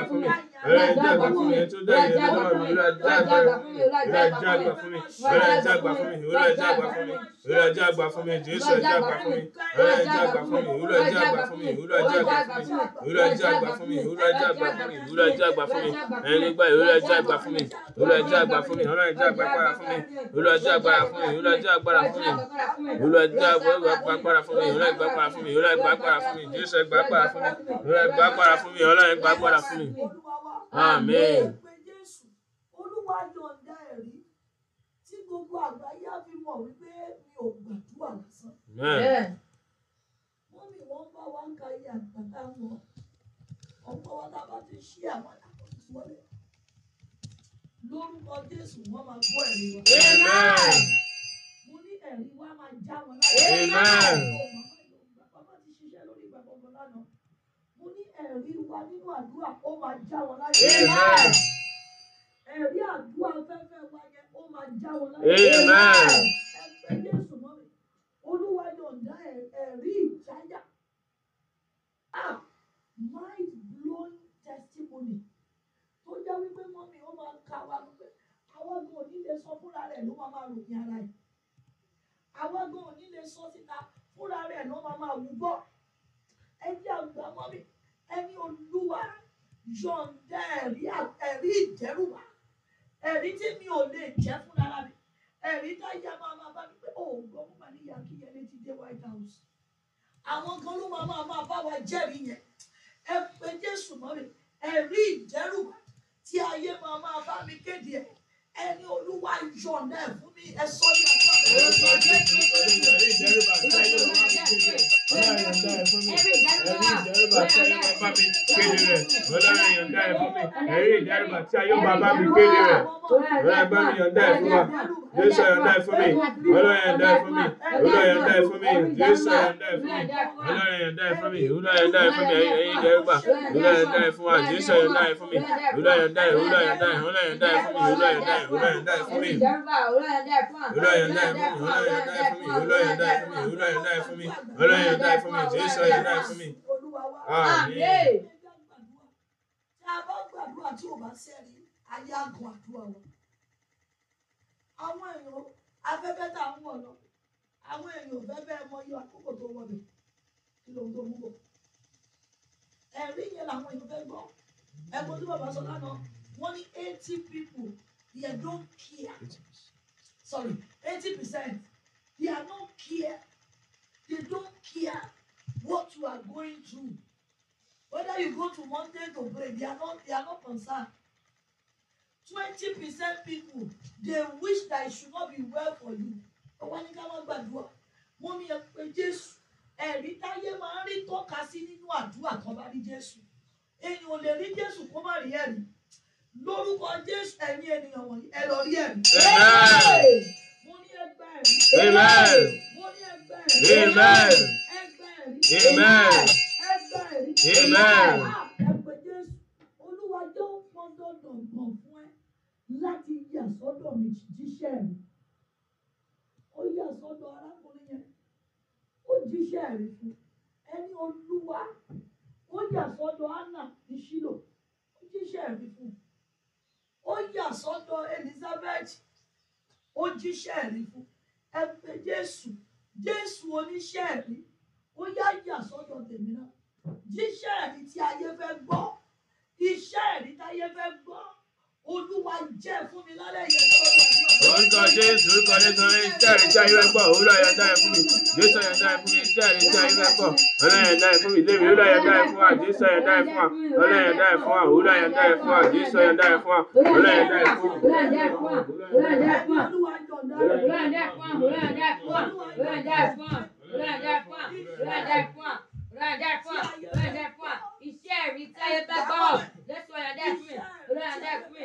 tó olúwa já àgbà fún mi ẹni tó dá ìyẹn lọ́wọ́ mi olúwa já àgbà fún mi olúwa já àgbà fún mi olúwa já àgbà fún mi olúwa já àgbà fún mi olúwa já àgbà fún mi jésù já àgbà fún mi olúwa já àgbà fún mi olúwa já àgbà fún mi olúwa já àgbà fún mi olúwa já àgbà fún mi olúwa já àgbà fún mi olúwa já àgbà fún mi ẹni gbà olúwa já àgbà fún mi olúwa já àgbà fún mi olúwa já àgbà padà fún mi olúwa já àgbà fún mi olúwa já àgbà fún mi olúwa já àgbà padà fún mi olúwa gbà padà fún mi olúwa gbà padà fún mi jésù gbà padà fún mi olúwa gbà padà fún mi olúwa gbà padà fún mi. Amen. Jésù olúwa yọ̀ǹda ẹ̀rí tí gbogbo àgbáyé á fi mọ̀ wípé mi ò gbàdúrà lásán. Amen. wọ́n ní wọ́n bá wá ń ka iye àgbàdá wọn ọ̀pọ̀ wa tá a bá ti ṣí àwọn tí wọlé lórúkọ jésù wọ́n máa gbọ́ ẹ̀rí wa. Amen. mo ní ẹ̀rí wa máa já wọn láyé. Amen. bàbá ti ṣiṣẹ́ lórí ìgbàgbọ́ wọn lánàá mo ní ẹ̀rí wa nínú àdúrà ó máa já wọn láyé. Amen. ẹ̀rí àdúrà fẹ́fẹ́ wa yẹn ó máa já wọn láyé. Amen. Ẹ pé Jésù mọ́ mi. Olúwa yọ̀ǹda ẹ̀- ẹ̀rí ìjáyà. Ah! Mind blowing testimony. Tó jẹ́ wípé mọ́ mi ó máa ka wa wípé àwọn gan ò ní lè sọ fúnra rẹ̀ ló máa máa ròyìn ara ẹ̀. Àwọn gan ò ní lè sọ síta fúnra rẹ̀ ló máa máa wú gbọ́. ẹni àgbà mọ́ mi ẹni olúwa yọ̀ǹda ẹ̀rí ẹ̀rí ìdẹ́rùbà ẹ̀rí tí mi ò lè jẹ́ fún ara mi. Ẹ̀rí táyà máa máa bá mi pé ó gbọ́ mọ́ màá níyà kí yẹn lè ti dé white house. Àwọn kan ló máa máa máa bá wa jẹ́rìí yẹn. Ẹ pé jésù mọ́ mi. Ẹ̀rí ìdẹ́rùbà tí ayé máa máa bá mi kéde ẹ̀ ẹni olúwa yọ̀ǹda ẹ̀ fún mi ẹ sọ ní ẹ̀ka Ẹ̀rí ìdẹ́rùbà tí ayé bàbá mi kéde rẹ̀. Ọlọ́run bá mi. Ọlọ́run yọ̀ǹda ẹ̀ fún wa. Jésù yọ̀ǹda ẹ̀ fún mi. Ọlọ́run yọ̀ǹda ẹ̀ fún mi. Ọlọ́run yọ̀ǹda ẹ̀ fún mi. Jésù yọ̀ǹda ẹ̀ fún mi. Ọlọ́run yọ̀ǹda ẹ̀ fún mi. Ọlọ́run yọ̀ǹda ẹ̀ fún mi. Ẹ̀yin ìdẹ́rùbà. Ọlọ́run yọ̀ǹda ẹ̀ fún wa. Jésù yọ̀ǹda ẹ̀ fún mi. Ọlọ́run yọ̀ǹda ẹ̀. Ọlọ́run yọ̀ǹda ẹ̀. Ọlọ́run yọ̀ǹda ẹ̀ fún mi. Ọlọ́run yọ̀ǹda ẹ̀. Ọlọ́run yọ̀ǹda ẹ̀ fún mi. Olúwa yọ̀ǹda ẹ̀ fún mi, Olúwa yọ̀ǹda ẹ̀ fún mi, Olúwa yọ̀ǹda ẹ̀ fún mi, Olúwa yọ̀ǹda ẹ̀ fún mi, Olúwa yọ̀ǹda ẹ̀ fún mi, Jésù yọ̀ǹda ẹ̀ fún mi. Àmín. tí a bá gbàdúrà tí ò bá sẹ́rí ayé àgọ́ àdúrà wa. àwọn èèyàn afẹ́fẹ́ tá à ń wọ̀ lọ àwọn èèyàn fẹ́fẹ́ mọ iye àkókò tó wọ̀ bẹ̀ kí ló ń tó mú bọ̀. ẹ̀rí yẹn làwọn èèyàn fẹ́ gbọ́ ẹ̀gbọ́n tí bàbá sọ lánàá wọ́n ní eighty people they don't care sorry eighty percent they are not care they don't care what you are going through. Whether you go to mountain to pray, they are not they are not concerned. Twenty percent people they wish that it should not be well for you. Ọwọ́ ní ká má gbàdúrà. Wọ́n ní ẹ pé Jésù. Ẹ̀rí táyé máa ń rí tọ́ka sí nínú àdúrà kan bá rí Jésù. Èèyàn ò lè rí Jésù kó má rí ẹ̀rí. Lórúkọ Jésù ẹ̀yin ènìyàn wọ̀nyí ẹ lọ rí ẹ̀rí. Amen. Mo ní ẹgbẹ́ ẹ̀rí. Amen. Mo ní ẹgbẹ́ ẹ̀rí. Amen. Ẹgbẹ́ ẹ̀rí. Amen. Ẹgbẹ́ ẹ̀rí. Amen. Ẹ̀pẹ̀ Jésù, Olúwa jẹ́ ó pọn dandan gbọ̀n fún ẹ láti yà sọ́dọ̀ mi jíṣẹ́ mi. Ó yà sọ́dọ̀ arákùnrin yẹn, ó jíṣẹ́ rí fún. Ẹni Olúwa, ó yà sọ́dọ̀ Anna ní Ṣílò, ó jíṣẹ́ rí fún. Ó yà sọ́dọ̀ Elizabeth, ó jíṣẹ́ rí fún. Ẹ̀pẹ̀ Jésù, Jésù oníṣẹ́ rí, ó yá yà sọ́dọ̀ tèmi jíṣẹ́ ẹ̀rí tí ayé fẹ́ gbọ́ iṣẹ́ ẹ̀rí tí ayé fẹ́ gbọ́ olúwa jẹ́ fún mi lálẹ́ yẹn tó yẹ kí ọjọ́. orúkọ jésù orúkọ jésù ọ̀rẹ́ iṣẹ́ rẹ̀ jẹ́ ìwé pọ̀ òwúrọ̀ yẹn dáyẹ̀ fún mi jésù yẹn dáyẹ̀ fún mi iṣẹ́ rẹ̀ jẹ́ ìwé pọ̀ ọ̀rẹ́ yẹn dáyẹ̀ fún mi lébi òwúrọ̀ yẹn dáyẹ̀ fún wa jésù yẹn dáyẹ̀ fún wa ọ̀rẹ́ yẹn dáyẹ̀ fún wa òwúrọ̀ yẹn dáyẹ̀ fún wa jésù yẹn dáyẹ̀ fún wa ọ̀rẹ́ yẹn dáyẹ̀ fún wa. Iṣẹ́ rí táyé bá bọ̀ ọ́, lẹ́sọ̀ọ́ yàrá dẹ́kun mi, lọ́yà dẹ́kun mi.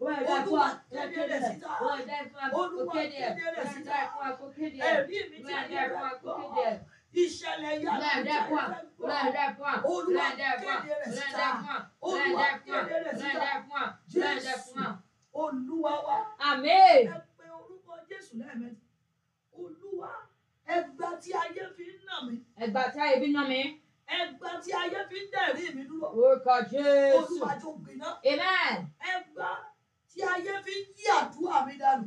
olúwa kéde rẹ̀ síta olúwa kéde rẹ̀ síta ẹ̀rí mi tí ayé fẹ́ gbọ́ ìṣẹ̀lẹ̀ yàrá fẹ́ gbọ́ olúwa kéde rẹ̀ síta olúwa kéde rẹ̀ síta jésù olúwa wa Amen. ẹ pé orúkọ jésù lẹ́ẹ̀mẹ́ta olúwa ẹgbà tí ayé fi ń nà mí Ẹgbà tí ayé bí ná mi. ẹgbà tí ayé fi ń dẹ̀rí mi dúró Orúkọ Jésù. olúwa tó gbiná Amen. ẹgbà tí ayé fi ń yí àdúrà mi dànù.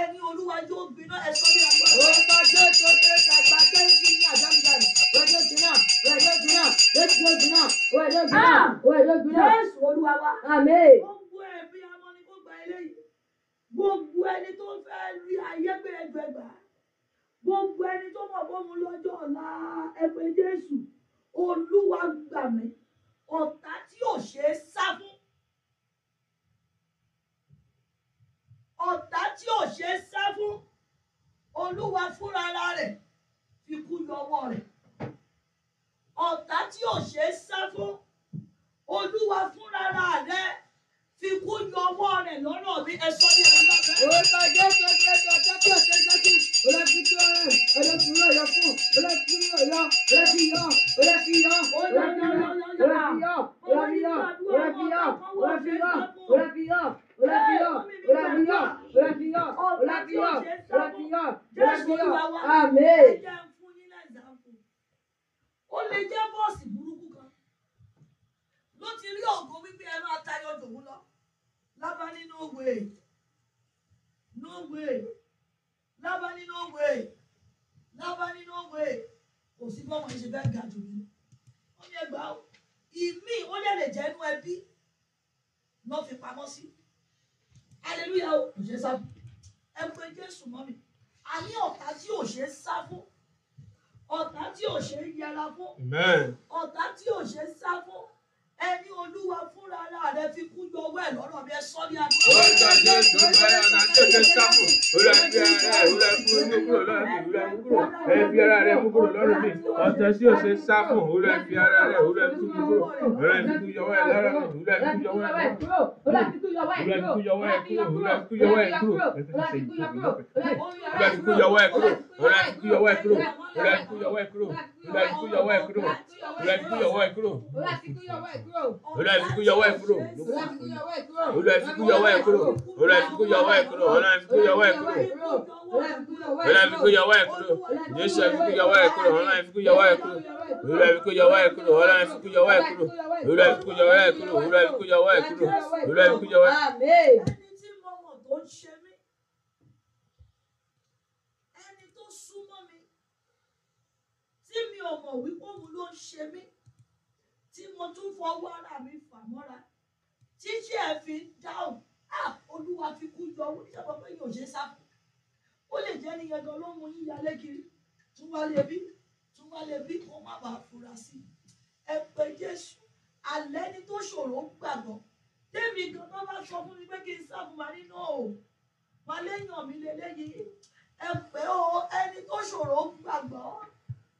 Ẹni olúwa tó gbiná ẹ sọ ní agbára. Orúkọ Jésù tí ayé fi ní dànù. Wẹ́ẹ́dọ́ jìnnà, wẹ́ẹ́dọ́ jìnnà, wẹ́ẹ́dọ́ jìnnà, wẹ́ẹ́dọ́ jìnnà, wẹ́ẹ́dọ́ jìnnà. jésù olúwa wa. Amen. gbogbo ẹbí amọ ni kò gba eléyìí. Gbogbo ẹni tó fẹ́ rí ayé gbé ẹgbẹgbà gbogbo ẹni tó mọ̀ bọ́ mu lọ́jọ́ ọ̀la ẹgbẹ́ jésù. Olúwa gbà mí. Ọ̀tá tí ò ṣe é sá fún ọ̀tá tí ò ṣe é sá fún olúwa fúnra rẹ̀ fi kú yọ ọwọ́ rẹ̀ ọ̀tá tí ò ṣe é sá fún olúwa fúnra rẹ̀ fi kú yọ ọwọ́ rẹ̀ lọ́rọ̀ mi ẹ sọ ní ẹgbẹ́ rẹ̀. Orúkọ Jésù ká ọjọ́ tí ọ̀sẹ̀ sẹ́kù. Olóòtú tó rẹ̀, olóòtú rẹ̀ yọ fún, olóòtú rẹ̀ yọ, olóòtú yọ, olóòtú yọ, olóòtú yọ, olóòtú yọ, olóòtú yọ, olóòtú yọ, olóòtú yọ, ọ̀la ti yọ ọ̀la ti yọ ọ̀la ti yọ ọ̀la ti yọ ọ̀la ti yọ ọ̀la ti yọ àmín. ó lè jẹ́ bọ́ọ̀sì burúkú way no way lábá way lábá way kò sí bọ́ọ̀mù ẹ̀ ṣe fẹ́ ga jù mí ó ní hallelujah o kò ṣe sá fún ẹ pé jésù mọ́ mi a ní ọ̀tá tí ò ṣe sá fún ọ̀tá tí ò ṣe yẹra fún ọ̀tá tí ò ṣe sá fún ẹni olúwa fúnra rẹ fi kú jọ ọwọ́ ẹ̀ lọ́rọ̀ mi ẹ sọ ní adúlọ. ó gbà jẹ́ ìdúró ara rẹ̀ àti òkè sáfù olú ẹbí ara rẹ̀ olú ẹbí kúrò lọ́rùn mi olú ẹbí kúrò ẹbí ara rẹ̀ kú kúrò lọ́rùn mi ọ̀tẹ̀ tí òṣè sáfù olú ẹbí ara rẹ̀ olú ẹbí kúrò olú ẹbí kú jọ ọwọ́ ẹ̀ lọ́rọ̀ mi olú ẹbí kú jọ ọwọ́ ẹ̀ lọ́rọ̀ mi. your wife through. Your wife through. Black people your wife through. Black people your wife through. Black people your wife through. Olúwa kú yọwọ́ ẹ̀ kúrò. Olúwa kú yọwọ́ ẹ̀ kúrò. Olúwa kú yọwọ́ ẹ̀ kúrò. Olúwa kú yọwọ́ ẹ̀ kúrò. Olúwa kú yọwọ́ ẹ̀ kúrò. Olúwa kú yọwọ́ ẹ̀ kúrò. Olúwa kú yọwọ́ ẹ̀ kúrò. Olúwa kú yọwọ́ ẹ̀ kúrò. Olúwa kú yọwọ́ ẹ̀ kúrò. Olúwa kú yọwọ́ ẹ̀ kúrò. Kú yọwọ́ ẹ̀. Jésù fi kú yọwọ́ ẹ̀ kúrò. Olúwa fi kú yọwọ́ ẹ̀ kúrò. Olúwa fi kú yọwọ́ ẹ̀ kúrò. Olúwa fi kú yọwọ́ ẹ̀ kúrò. Olúwa fi kú yọwọ́ ẹ̀ kúrò. Olúwa fi kú yọwọ́ ẹ̀ kúrò. Olúwa fi kú yọwọ́ ẹ̀ Amen. ẹni tí mo mọ̀ tó ń ṣe mí ẹni tó súnmọ́ mi tí mi ò mọ̀ wípé òun ló ń ṣe mí tí mo tún fọwọ́ ara mi fà mọ́ra títí ẹ̀ fi ń dáhùn. Á olúwa fi kú yọ owó níjọba pé yóò ṣe sá fún. Ó lè jẹ́ nìyẹn gan ló mú yín yálé kiri. Tún wá lè bí tún wá lè bí kó má bàa fura sí i. Ẹ pé jésù alẹ́ ni tó ṣòro gbàgbọ́ tẹ́mi gan. Tó bá sọ fún mi pé kí n sá fún nínú o. Wà léèyàn mi lélẹ́yìí ẹ pé o ẹni tó ṣòro gbàgbọ́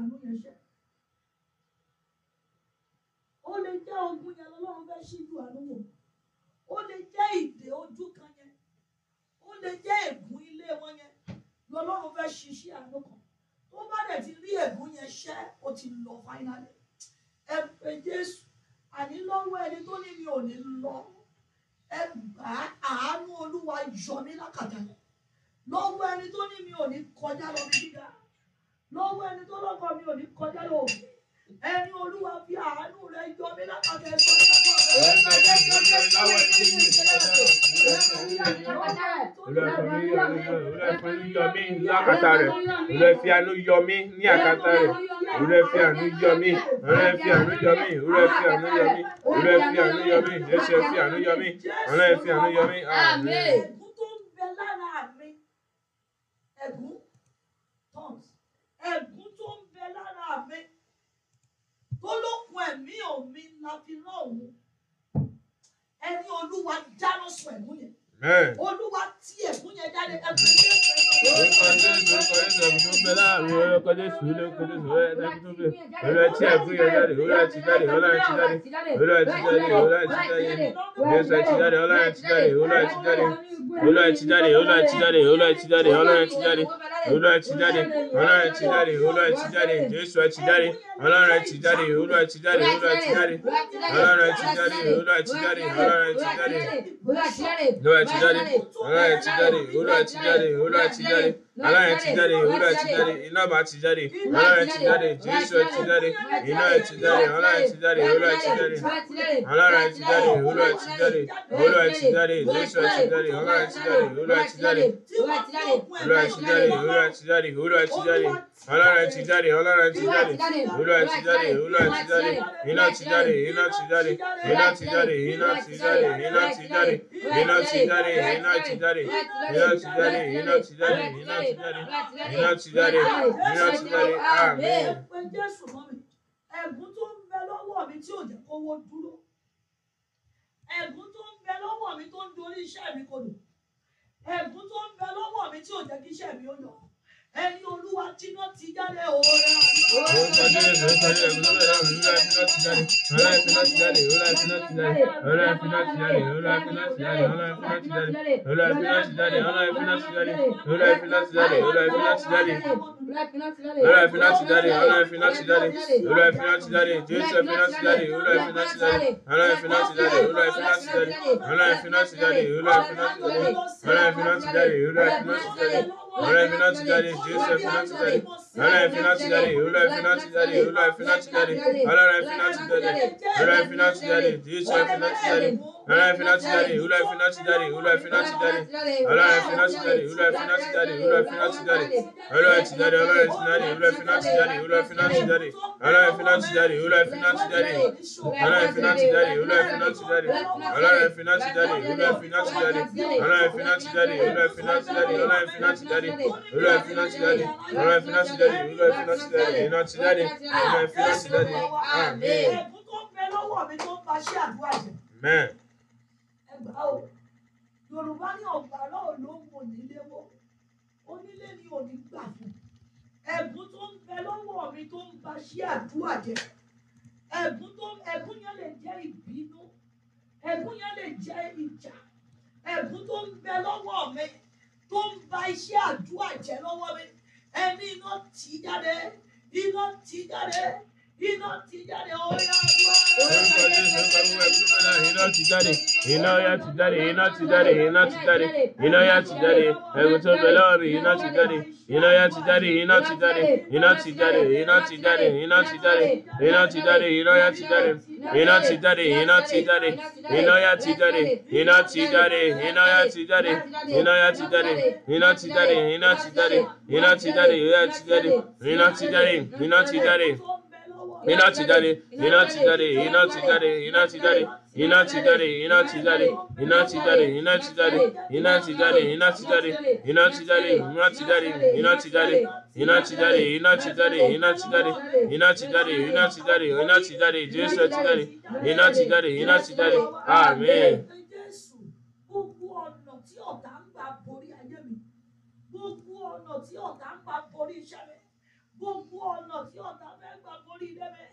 àánú yẹn ṣẹ́. Ó lè jẹ́ ogun yẹn lọ́wọ́ fẹ́ ṣíjú àánú wò. Ó lè jẹ́ ìdè ojú kan yẹn. Ó lè jẹ́ ègún ilé wọn yẹn. Lọ́lọ́run fẹ́ ṣiṣẹ́ àánú kan. Tó bá dẹ̀ ti rí ègún yẹn ṣẹ́, ó ti lọ fáínálì. Ẹ pé Jésù, àní lọ́wọ́ ẹni tó ní mi ò ní lọ. Ẹ gbà àánú Olúwa yọ mí lákàtà lọ́wọ́ ẹni tó ní mi ò ní kọjá lọ bí gíga lọ́wọ́ ẹni tó lọ́kọ̀ mi ò ní kọjá òkè ẹni olúwa fi àánú rẹ yọ mí lápapọ̀ ẹ̀sọ́ ní lákàtà rẹ̀. Olúwa fi àánú yọ mí ní àkàtà rẹ̀. Olúwa fi àánú yọ mí. Olúwa fi àánú yọ mí. Olúwa fi àánú yọ mí. Olúwa fi àánú yọ mí. Jésù fi àánú yọ mí. Olúwa fi àánú yọ mí. omi ńlá fi rán òun ẹni olúwa dáná sun ẹ̀mú yẹn olúwa tí ẹ̀gún yẹn jáde ẹ̀gún yẹn Orúkọ Jésù, orúkọ Jésù, ẹ̀mí tó ń bẹ láàárín orúkọ Jésù, orúkọ Jésù, orúkọ Jésù tó ń bẹ. Olúwa tí ẹ̀gún yẹn jáde, Olúwa ti jáde, Olúwa ti jáde. Olúwa ti jáde, Olúwa ti jáde. Jésù ti jáde, Olúwa ti jáde, Olúwa ti jáde. Olúwa ti jáde, Olúwa ti jáde, Olúwa ti jáde, Olúwa ti jáde. Olúwa ti jáde, Ọlọ́run ti jáde, Olúwa ti jáde, Jésù ti jáde, Ọlọ́run ti jáde, Olúwa ti jáde, Olúwa ti jáde. Ọlọ́run ti jáde, Olúwa ti jáde, Ọlọ́run ti jáde. Olúwa 지자리. 올라 지자리. 올라 지자리. 올라 지자리. Ọlọ́run ti jáde, Olúwa ti jáde, iná bá ti jáde, Ọlọ́run ti jáde, Jésù ti jáde, iná ti jáde, Ọlọ́run ti jáde, Olúwa ti jáde. Ọlọ́run ti jáde, Olúwa ti jáde, Olúwa ti jáde, Jésù ti jáde, Ọlọ́run ti jáde, Olúwa ti jáde. Olúwa ti jáde, Olúwa ti jáde, Olúwa ti jáde. Ọlọ́run ti jáde, Ọlọ́run ti jáde. Olúwa ti jáde, Olúwa ti jáde. Iná ti jáde, iná ti jáde. Iná ti jáde, iná ti jáde, iná ti jáde. Iná ti jáde, iná ti jáde. Iná ti jáde, iná ti jáde, iná. Iná ti jáde, iná ti jáde. Àmín. pé jésù mọ́ mi. Ẹ̀gún tó ń bẹ lọ́wọ́ mi tí ò jẹ́ kówó dúró. Ẹ̀gún tó ń bẹ lọ́wọ́ mi tó ń dorí iṣẹ́ mi kodò. Ẹ̀gún tó ń bẹ lọ́wọ́ mi tí ò jẹ́ kí iṣẹ́ mi ó yọ ẹni olúwa jiná ti jáde òòrè àná. Thank you. Olha finanças dali, Jesus finanças dali. Olha finanças dali, olha finanças dali, olha finanças dali. Olha. ولا في نفس داري ولا في نفس داري ولا في نفس داري ولا في نفس داري ولا في نفس داري ولا في نفس داري ولا في داري ولا في نفس داري ولا في نفس داري ولا في نفس داري ولا في نفس داري ولا في نفس داري ولا في نفس داري ولا في نفس داري ولا في نفس داري ولا في نفس داري ولا في نفس داري ولا في نفس داري ولا في نفس داري ولا في نفس داري ولا في نفس داري نفس داري ولا في نفس داري آمين. Amen. Ẹgbà o. Yorùbá ní ọ̀gbà náà ló ń wò nílé wó onílé ni ò ní gbà fún. Ẹ̀bùn tó ń bẹ lọ́wọ́ mi tó ń ba ṣé àdúrà jẹ. Ẹ̀bùn tó ẹ̀bùn yẹn lè jẹ́ ìbínú. Ẹ̀bùn yẹn lè jẹ́ ìjà. Ẹ̀bùn tó ń bẹ lọ́wọ́ mi tó ń ba iṣẹ́ àdúrà jẹ lọ́wọ́ mi. Ẹni iná tì jáde iná tì jáde iná í jáde bẹ̀rẹ̀ iná ti jáde, iná ya ti jáde, iná ti jáde, iná ti jáde, iná ya ti jáde, ẹ̀kú tó bẹ̀rẹ̀ lọ́wọ́ mi, iná ti jáde, iná ya ti jáde, iná ti jáde, iná ti jáde, iná ti jáde, iná ti jáde, iná ti jáde, iná ya ti jáde, iná ti jáde, iná ti jáde, iná ya ti jáde, iná ti jáde, iná ya ti jáde, iná ya ti jáde, iná ti jáde, iná ti jáde, iná ti jáde, iná ti jáde, iná ti jáde, iná ti jáde iná ti jáde iná ti jáde iná ti jáde iná ti jáde iná ti jáde iná ti jáde iná ti jáde iná ti jáde iná ti jáde iná ti jáde iná ti jáde iná ti jáde iná ti jáde iná ti jáde iná ti jáde iná ti jáde iná ti jáde iná ti jáde iná ti jáde jésù ti jáde iná ti jáde iná ti jáde amen. Gbogbo ọ̀nà tí ọ̀tá ń gbà borí ayé mi, gbogbo ọ̀nà tí ọ̀tá ń gbà borí iṣẹ́ mi, gbogbo ọ̀nà tí ọ̀tá fẹ́ gbà borí ilé mi,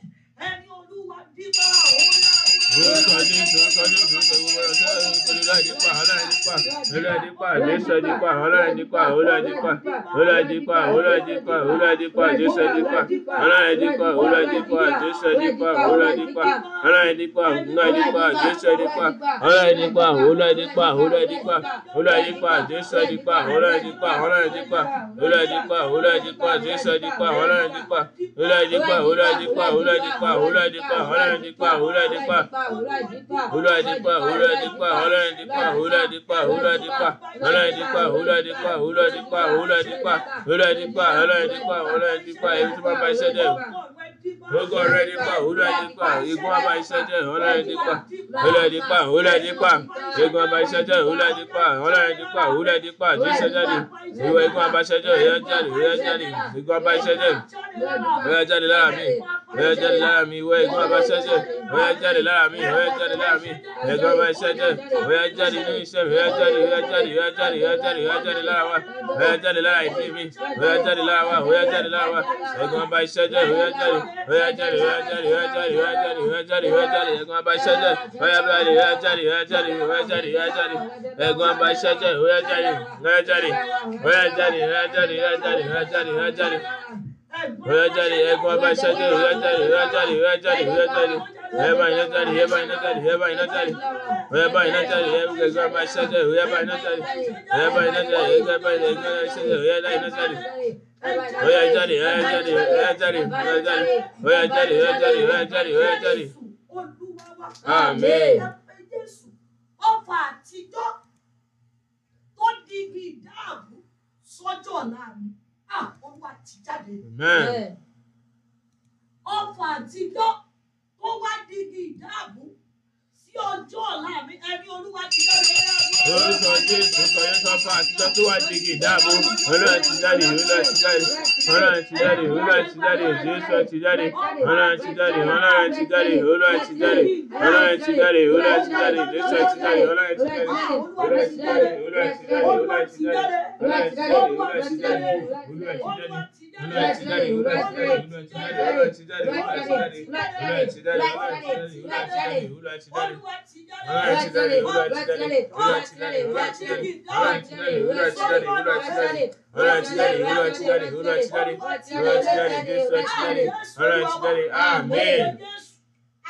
ẹni olúwa dígbà òun orúkọ jésù orúkọ jésù orúkọ gbogbo pè ní láìdípa ọlọ́ọ̀dípa ọlọ́ọ̀dípa jésù dípa ọlọ́ọ̀dípa ọlọ́ọ̀dípa ọlọ́ọ̀dípa ọlọ́ọ̀dípa ọlọ́ọ̀dípa jésù dípa ọlọ́ọ̀dípa ọlọ́ọ̀dípa jésù dípa ọlọ́ọ̀dípa ọlọ́ọ̀dípa ọlọ́ọ̀dípa jésù dípa ọlọ́ọ̀dípa ọlọ́ọ̀dípa ọlọ́ọ̀dípa ọlọ́ọ̀dípa jésù dípa ọlọ́ọ̀dípa ọlọ́ọ̀dípa ọlọ́ọ̀dípa ọlọ́ọ̀dípa jésù dípa ọlọ́ọ̀dípa ọlọ́ọ̀dípa ọlọ́ọ̀dípa ọlọ́ọ̀dípa ọlọ́ọ̀dípa ọlọ́ọ̀dípa ọlọ́ọ̀dípa Olúwadípa, Olúwadípa, Olúwadípa, Olúwadípa, Olúwadípa, Olúwadípa, Olúwadípa, Olúwadípa, Olúwadípa, Olúwadípa, Olúwadípa, Olúwadípa, èyí tó bá bá iṣẹ́ jẹ́ o. Ogun ọ̀rẹ́ dípa, Olúwadípa, igun bá bá iṣẹ́ jẹ́, Olúwadípa, Olúwadípa, Olúwadípa, igun bá bá iṣẹ́ jẹ́, Olúwadípa, Olúwadípa, Olúwadípa, Jésù jáde, ìwọ igun bá iṣẹ́ jẹ́, ìyá jáde, ìyá jáde, igun bá iṣẹ́ jẹ́, ìyá jáde lára mi, ìyá jáde lára mi, ìwọ igun bá iṣẹ́ jẹ́, ìyá jáde lára mi, ìyá jáde lára mi, igun bá iṣẹ́ jẹ́, ìyá jáde nínú iṣẹ́ mi, ìyá jáde, ìyá jáde, ìyá jáde, ìyá jáde, ìyá jáde lára wa, ìyá jáde lára ìdí mi, ìyá jáde lára wa, ìyá jáde lára wa, igun bá iṣẹ́ jẹ́, ìyá jáde, jáde, ìyá jáde, ìyá jáde, ìyá jáde, ìyá jáde, ìyá jáde, igun bá bá iṣẹ́ jẹ́, jáde, ìyá jáde, ìyá jáde, ìyá jáde, ìyá jáde, igun bá bá iṣẹ́ jẹ́, ìyá jáde, ìyá jáde, ìyá jáde, ìyá jáde, ìyá jáde, ìyá jáde, ìyá jáde. Oya jáde, ẹ̀gbọ́n ọba oya jáde, oya jáde, oya jáde, oya jáde. Oya jáde, oya bá iná jáde, oya bá iná jáde. Oya bá iná jáde, ẹ̀gbọ́n ọba ìṣẹ́jẹ́, oya bá iná jáde. Oya bá iná jáde, ẹ̀gbọ́n ọba ìṣẹ́jẹ́, oya bá iná jáde. Oya jáde, oya jáde, oya jáde, oya jáde. Oya jáde, oya jáde, oya jáde, oya jáde. Jésù, ọfà àtijọ́ tó di ibi ìdáàbò sọ́jọ́ ọ̀la mi, olúwa ti jáde. Amen. ọfà àtijọ́ tó wá di ibi ìdáàbò sí ọjọ́ ọ̀la mi ẹni olúwa ti lọ́rọ̀ ẹ̀rọ. Lórúkọ Jésù kọ̀yọ́ sọ́fà àtijọ́ tó wà di ìdáàbò. Ọlọ́run ti jáde, ọlọ́run ti jáde, ọlọ́run ti jáde, ọlọ́run ti jáde, Jésù ti jáde, ọlọ́run ti jáde, ọlọ́run ti jáde, ọlọ́run ti jáde, ọlọ́run ti jáde, ọlọ́run ti jáde, Jésù ti jáde, ọlọ́run ti jáde, ọlọ́run ti jáde, ọlọ́run ti jáde, ọlọ́run ti jáde, ọlọ́run ti jáde, ọlọ́run ti jáde, ọlọ́run ti jáde. Amen.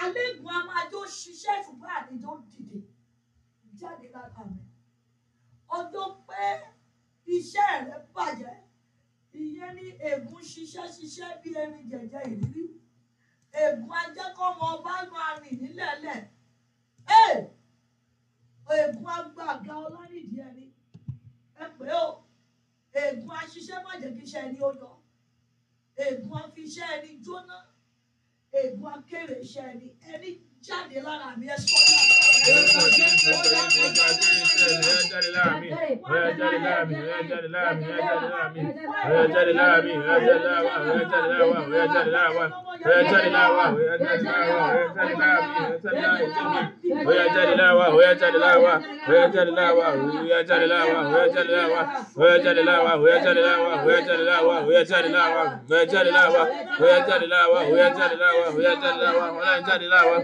Àlejò a máa jó ṣiṣẹ́ ṣùgbọ́n àlejò dìde jáde lára mi. Ọjọ́ pé iṣẹ́ rẹ̀ bàjẹ́ ìyẹn ní ègún ṣiṣẹ́ ṣiṣẹ́ bí ẹni jẹ̀jẹ̀ ìrírí. Ègún ajẹ́kọ̀ọ́mọ ọba máa rìn nílẹ̀lẹ̀ ègún agbága ọlọ́nìdí ẹni. Ẹ pé o. Ègún aṣiṣẹ́ má jẹ́ kí iṣẹ́ ẹni ó lọ. Ègún afiṣẹ́ ẹni jóná. Ègún akéré iṣẹ́ ẹni. Ẹni jáde lára mi ẹ sọ ní àgbà Oya jáde láwa, oya jáde láwa, oya jáde láwa, oya jáde láwa, ọlá ń jáde láwa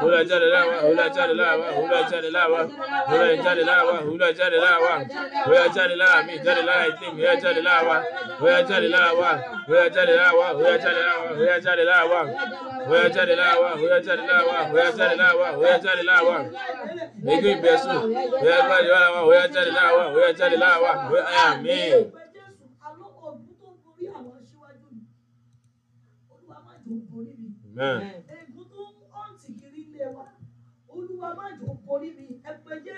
hula jada lawa hula jada lawa hula jada lawa hula jada lawa hula jada lawa hula jada lawa mi jada lawa i think hula jada lawa hula jada lawa hula jada lawa hula jada lawa hula jada lawa hula jada lawa hula jada lawa hula jada lawa hula jada lawa egi besu hula jada lawa hula jada lawa hula jada lawa amen. Amen. গরিবই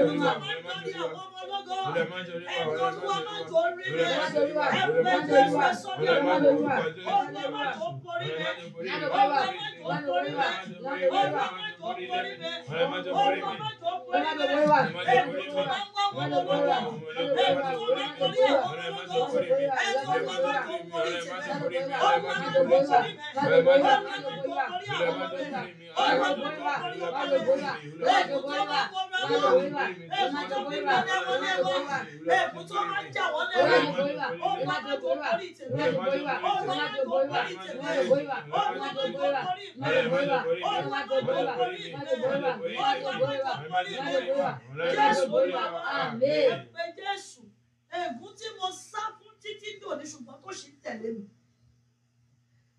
olúwa má jò rí. Májòlúwà, Ẹ̀bùn ẹ̀jẹ̀ sọ́dọ̀ àwọn Májòlúwà, Olúwa má jò borí mi. Olúwa má jò borí mi. Olúwa má jò borí mi. Olúwa má jò borí. Májòlúwà, Ẹ̀bùn tó máa ń wá wọn lọ́wọ́. Ẹ̀bùn tó máa ń borí àwọn ọmọ lọ́wọ́. Ẹni olúwa má jò borí tèmi. Olúwa má jò borí mi. Olúwa má jò borí mi. Olúwa má jò borí mi. Ẹ̀bùn tó máa ń borí àwọn ọmọ mi. Ẹ̀bùn tó bá lẹ́wọ́ lẹ́wọ́. Ẹ̀bùn tó máa ń jà wọ́n lẹ́wọ́. Má jò borí tèmi. Má jò borí tèmi. Má jò borí mi. Má jò borí mi. Má jò borí mi. Jésù Olúwa wa. Àmín. Ẹ pé Jésù. Ègún tí mo sá fún títí dòní ṣùgbọ́n tó ṣì ń tẹ̀lé mi.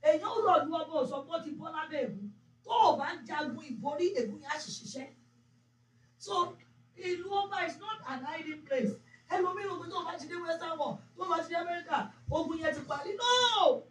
Èèyàn ó lọ lu ọmọ òsọpọ̀ ti bọ́ lábẹ́ ègún. Tó o bá ń jagun ìborí ègún yẹn á sì ṣiṣẹ́. So ìlú ọba is not an hiding place. Ẹlòmíràn ogun tó bá ti dé Western world tó bá ti dé America ogun yẹn ti parí. No!